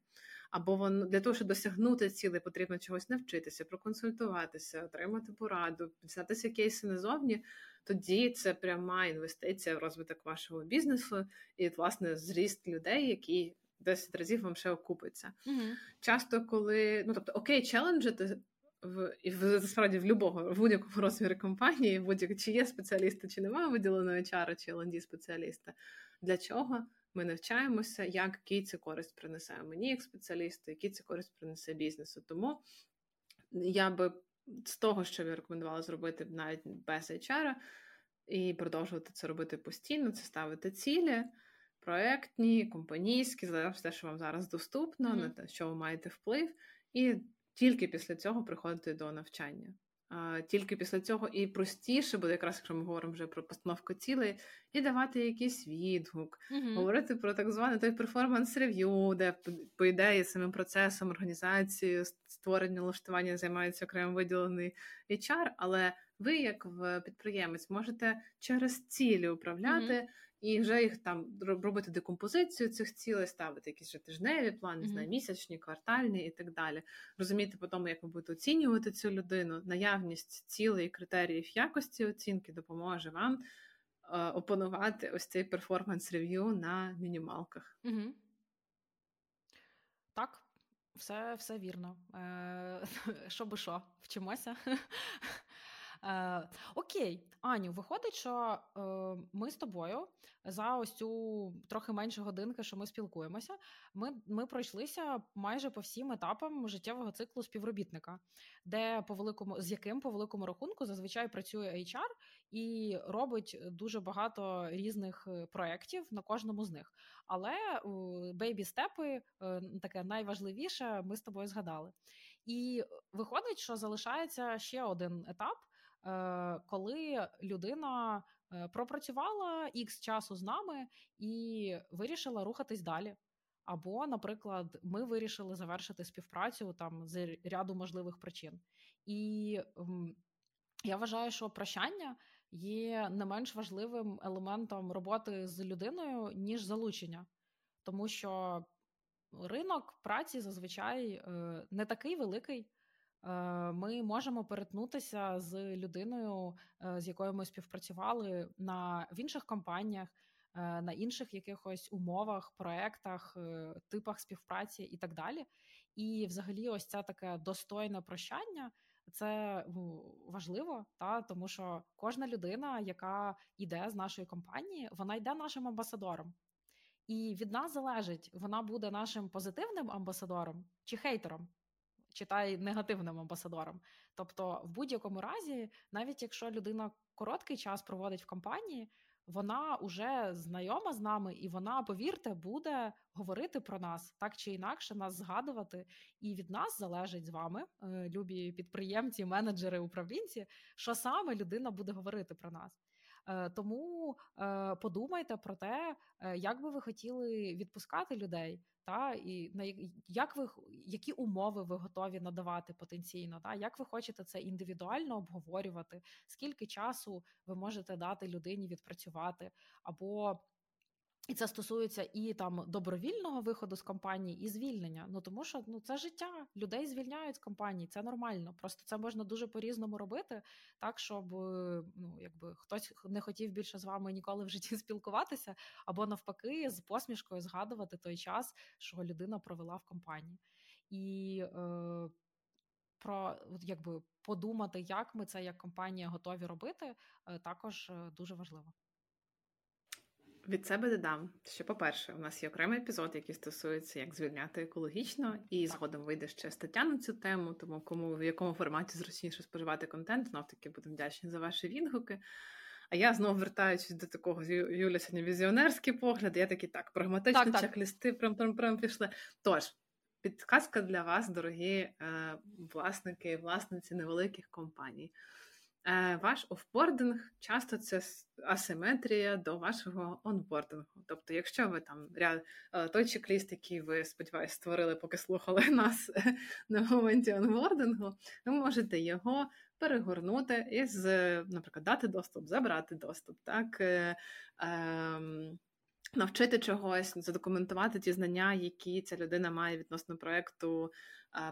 або воно для того, щоб досягнути цілей, потрібно чогось навчитися, проконсультуватися, отримати пораду, дізнатися кейси назовні, тоді це пряма інвестиція в розвиток вашого бізнесу і, власне, зріст людей, які 10 разів вам ще окупиться. Mm-hmm. Часто, коли ну тобто, окей, челенджити в і в справді в любого в будь-якому розмірі компанії, будь-як чи є спеціалісти, чи немає виділеного HR, чи LND спеціаліста. Для чого? Ми навчаємося, як який це користь принесе мені як спеціалісту, який це користь принесе бізнесу. Тому я би з того, що я рекомендувала зробити навіть без HR, і продовжувати це робити постійно, це ставити цілі проектні, компанійські, залежно те, що вам зараз доступно, mm-hmm. на те, що ви маєте вплив, і тільки після цього приходити до навчання. Тільки після цього і простіше буде, якраз якщо ми говоримо вже про постановку цілей, і давати якийсь відгук, mm-hmm. говорити про так зване той перформанс-рев'ю, де по ідеї самим процесом організації, створення влаштування займається окремо виділений HR, але ви, як підприємець, можете через цілі управляти mm-hmm і вже їх там робити декомпозицію цих цілей, ставити якісь вже тижневі плани, mm-hmm. місячні, квартальні і так далі. Розуміти по тому, як ви будете оцінювати цю людину, наявність цілей і критеріїв якості оцінки допоможе вам е, опанувати ось цей перформанс-рев'ю на мінімалках. Mm-hmm. Так. Все все вірно. Е, Що би що, вчимося. Е, Окей, Аню, виходить, що е, ми з тобою за ось цю трохи менше годинки, що ми спілкуємося. Ми ми пройшлися майже по всім етапам життєвого циклу співробітника, де по великому з яким по великому рахунку зазвичай працює HR і робить дуже багато різних е, проєктів на кожному з них. Але бейбі-степи, е, таке найважливіше, ми з тобою згадали. І виходить, що залишається ще один етап. Е, коли людина е, пропрацювала ікс часу з нами і вирішила рухатись далі. Або, наприклад, ми вирішили завершити співпрацю там з ряду можливих причин. І я вважаю, що прощання є не менш важливим елементом роботи з людиною, ніж залучення, тому що ринок праці зазвичай е, не такий великий. Е, ми можемо перетнутися з людиною, е, з якою ми співпрацювали на в інших компаніях, е, на інших якихось умовах, проектах, типах співпраці і так далі. І, взагалі, ось це таке достойне прощання. Це ну, важливо, та тому що кожна людина, яка йде з нашої компанії, вона йде нашим амбасадором. І від нас залежить, вона буде нашим позитивним амбасадором чи хейтером читай негативним амбасадором. Тобто, в будь-якому разі, навіть якщо людина короткий час проводить в компанії, вона вже знайома з нами, і вона, повірте, буде говорити про нас так чи інакше, нас згадувати. І від нас залежить з вами, е, любі підприємці, менеджери, управлінці, що саме людина буде говорити про нас. Е, тому е, подумайте про те, е, як би ви хотіли відпускати людей. Та і на як ви які умови ви готові надавати потенційно? Та як ви хочете це індивідуально обговорювати? Скільки часу ви можете дати людині відпрацювати, або і це стосується і там добровільного виходу з компанії, і звільнення. Ну тому що ну це життя людей звільняють з компанії, це нормально. Просто це можна дуже по-різному робити, так щоб ну якби хтось не хотів більше з вами ніколи в житті спілкуватися, або навпаки, з посмішкою згадувати той час, що людина провела в компанії. І е, про якби подумати, як ми це як компанія готові робити, е, також е, дуже важливо. Від себе додам, що, по-перше, у нас є окремий епізод, який стосується як звільняти екологічно, і згодом вийде ще стаття на цю тему, тому кому в якому форматі зручніше споживати контент, знов таки будемо вдячні за ваші відгуки. А я знову вертаючись до такого Юля сьогодні візіонерський погляд. Я такий так, прагматичні так, чек-листи прям прям прям пішли. Тож, підказка для вас, дорогі е, власники і власниці невеликих компаній. Е, ваш офбординг часто це асиметрія до вашого онбордингу. Тобто, якщо ви там ряд е, той чек-ліст, який ви сподіваюся, створили, поки слухали нас на моменті онбордингу, ви можете його перегорнути і з, наприклад, дати доступ, забрати доступ, так. Е, навчити чогось, задокументувати ті знання, які ця людина має відносно проекту,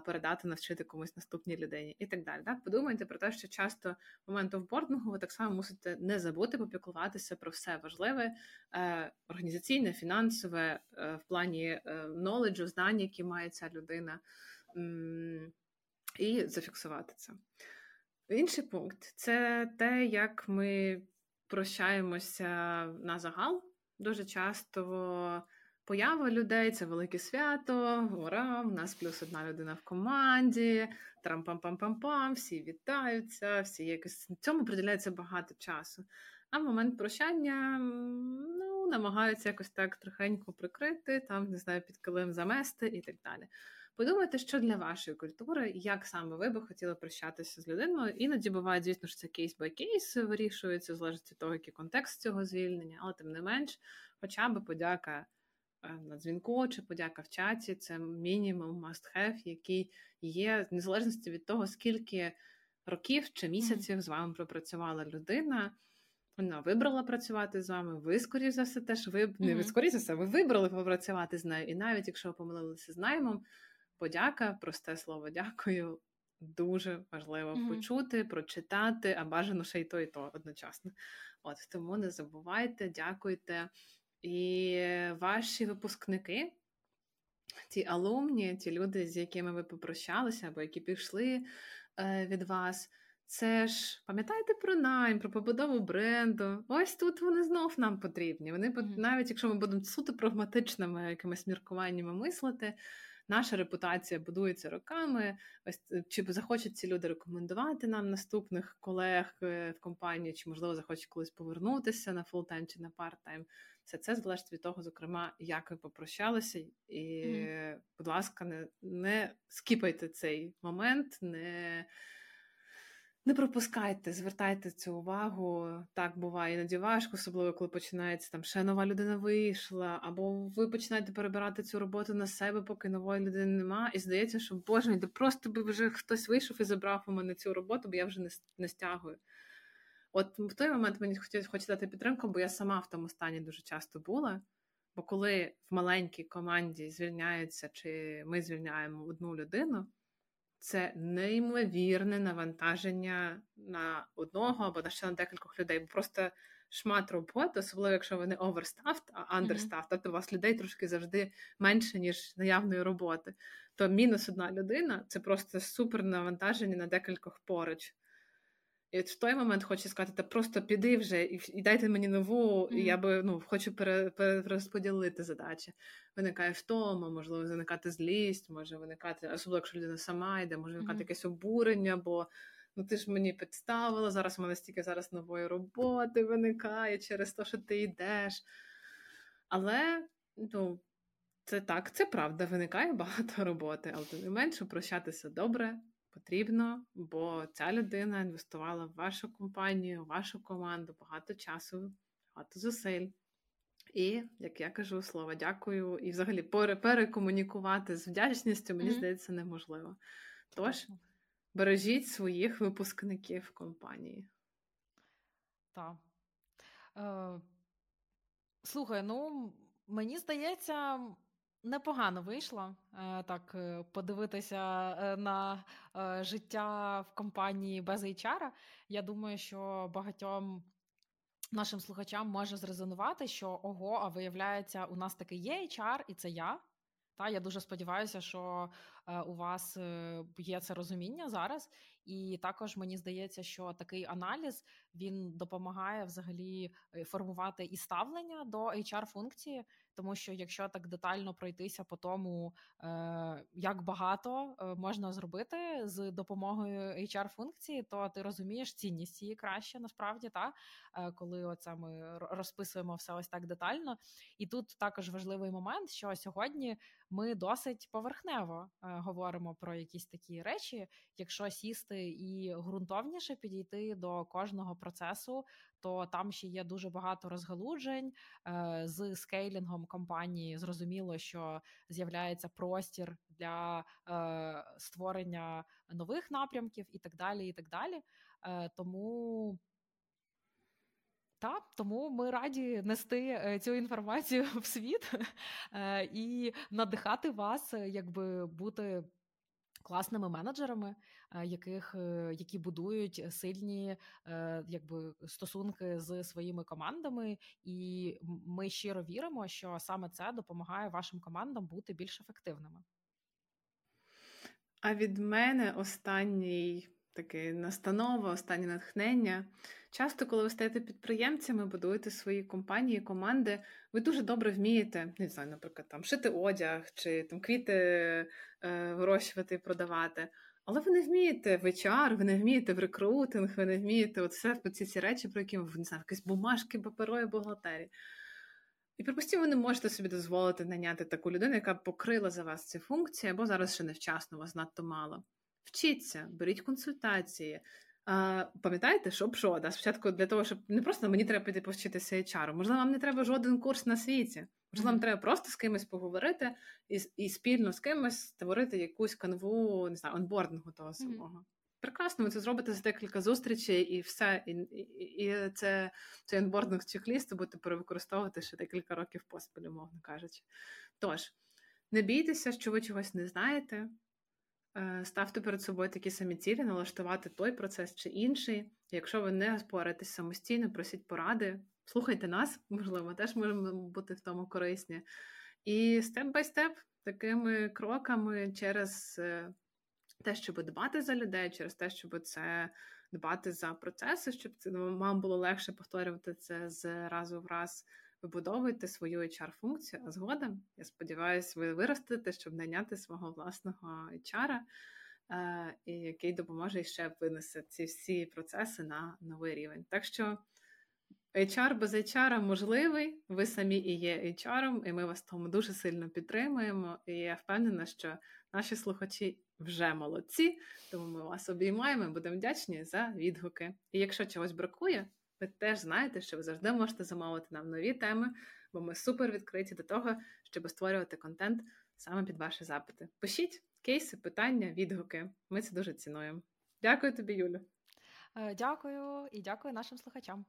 передати, навчити комусь наступній людині і так далі. Так? Подумайте про те, що часто в момент офбордингу ви так само мусите не забути попіклуватися про все важливе, е, організаційне, фінансове, е, в плані knowledge, знань, які має ця людина, і зафіксувати це. Інший пункт це те, як ми прощаємося на загал. Дуже часто поява людей це велике свято. Ура! в нас плюс одна людина в команді. Трам-пам-пам-пам-пам, всі вітаються, всі якось цьому приділяється багато часу. А в момент прощання ну, намагаються якось так трохенько прикрити, там не знаю, під килим замести і так далі. Подумайте, що для вашої культури, як саме ви би хотіли прощатися з людиною. Іноді буває, звісно, що це кейс бай кейс вирішується, залежить від того, який контекст цього звільнення, але тим не менш, хоча б подяка е, на дзвінку чи подяка в чаті це мінімум must have, який є в незалежності від того, скільки років чи місяців з вами пропрацювала людина. Вона вибрала працювати з вами. Ви, скоріше за все, теж ви не ви скоріше за все, ви вибрали попрацювати з нею. І навіть якщо ви помилилися з наймом, подяка, просте слово дякую. Дуже важливо mm-hmm. почути, прочитати, а бажано ще й то, і то одночасно. От тому не забувайте, дякуйте. І ваші випускники, ті alumni, ті люди, з якими ви попрощалися, або які пішли е, від вас. Це ж пам'ятайте про найм, про побудову бренду. Ось тут вони знов нам потрібні. Вони навіть якщо ми будемо суто прагматичними якимись міркуваннями мислити, наша репутація будується роками. Ось е, чи захочуть ці люди рекомендувати нам наступних колег е, в компанії, чи можливо захочуть колись повернутися на full-time чи на part-time. Все це залежить від того, зокрема, як ви попрощалися, і, mm-hmm. будь ласка, не, не скіпайте цей момент. не... Не пропускайте, звертайте цю увагу. Так буває іноді важко, особливо коли починається там ще нова людина вийшла, або ви починаєте перебирати цю роботу на себе, поки нової людини нема. І здається, що боже, де просто би вже хтось вийшов і забрав у мене цю роботу, бо я вже не, не стягую. От в той момент мені хочеться дати підтримку, бо я сама в тому стані дуже часто була. Бо коли в маленькій команді звільняється, чи ми звільняємо одну людину це неймовірне навантаження на одного або на ще на декількох людей. Бо просто шмат роботи, особливо якщо вони overstaffed, а understaffed, mm-hmm. тобто у вас людей трошки завжди менше, ніж наявної роботи. То мінус одна людина це просто супер навантаження на декількох поруч. І от в той момент хочу сказати, та просто піди вже і і дайте мені нову, mm-hmm. і я би ну, хочу пере, перерозподілити задачі. Виникає втома, можливо, виникати злість, може виникати, особливо якщо людина сама йде, може виникати mm-hmm. якесь обурення, бо ну ти ж мені підставила, зараз у мене стільки зараз нової роботи виникає через те, що ти йдеш. Але ну, це так, це правда, виникає багато роботи, але тим не менше прощатися добре потрібно, бо ця людина інвестувала в вашу компанію, в вашу команду багато часу, багато зусиль. І, як я кажу, слово дякую, і взагалі перекомунікувати з вдячністю, мені mm-hmm. здається, неможливо. Тож, бережіть своїх випускників компанії. Так. Е, Слухай, ну мені здається, непогано вийшло е, так е, подивитися е, на життя в компанії без HR. Я думаю, що багатьом нашим слухачам може зрезонувати, що ого, а виявляється, у нас таки є HR, і це я. Та я дуже сподіваюся, що у вас є це розуміння зараз, і також мені здається, що такий аналіз він допомагає взагалі е, формувати і ставлення до hr функції, тому що якщо так детально пройтися по тому, як багато можна зробити з допомогою hr функції, то ти розумієш цінність її краще насправді та коли оце ми розписуємо все ось так детально. І тут також важливий момент, що сьогодні ми досить поверхнево е, говоримо про якісь такі речі. Якщо сісти і ґрунтовніше підійти до кожного процесу, то там ще є дуже багато розгалуджень е, з скейлінгом компанії. Зрозуміло, що з'являється простір для е, створення нових напрямків і так далі. І так далі. Тому. Так, тому ми раді нести е, цю інформацію в світ е, і надихати вас, е, якби бути. Класними менеджерами, яких які будують сильні якби стосунки з своїми командами, і ми щиро віримо, що саме це допомагає вашим командам бути більш ефективними. А від мене останній таке настанова, останнє натхнення. Часто, коли ви стаєте підприємцями, будуєте свої компанії, команди, ви дуже добре вмієте, не знаю, наприклад, там шити одяг чи там квіти е, вирощувати і продавати. Але ви не вмієте в HR, ви не вмієте в рекрутинг, ви не вмієте от все ці ці речі, про які ви не знаю, якісь бумажки, паперові бухгалтерії. І, припустимо, ви не можете собі дозволити наняти таку людину, яка покрила за вас ці функції, або зараз ще невчасно, вас надто мало. Вчіться, беріть консультації. А, Пам'ятаєте, що б що? Да? Спочатку для того, щоб не просто мені треба піти повчитися HR, можливо, вам не треба жоден курс на світі. Можливо, вам треба просто з кимось поговорити і і спільно з кимось створити якусь канву, не знаю, онбордингу того самого. Mm-hmm. Прекрасно, ви це зробите за декілька зустрічей, і все. І і, і це цей онбординг чек-ліст будете перевикористовувати ще декілька років поспіль, умовно кажучи. Тож, не бійтеся, що ви чогось не знаєте. Е, ставте перед собою такі самі цілі, налаштувати той процес чи інший. Якщо ви не споретесь самостійно, просіть поради, слухайте нас, можливо, теж можемо бути в тому корисні. І step-by-step, такими кроками через е, те, щоб дбати за людей, через те, щоб це дбати за процеси, щоб це вам було легше повторювати це з разу в раз вибудовуйте свою HR-функцію, а згодом, я сподіваюся, ви виростете, щоб найняти свого власного HR, е, який допоможе ще винести ці всі процеси на новий рівень. Так що HR без HR можливий, ви самі і є HR, і ми вас тому дуже сильно підтримуємо. І я впевнена, що наші слухачі вже молодці, тому ми вас обіймаємо і будемо вдячні за відгуки. І якщо чогось бракує, ви теж знаєте, що ви завжди можете замовити нам нові теми, бо ми супер відкриті до того, щоб створювати контент саме під ваші запити. Пишіть кейси, питання, відгуки. Ми це дуже цінуємо. Дякую тобі, Юлю. Е, дякую і дякую нашим слухачам.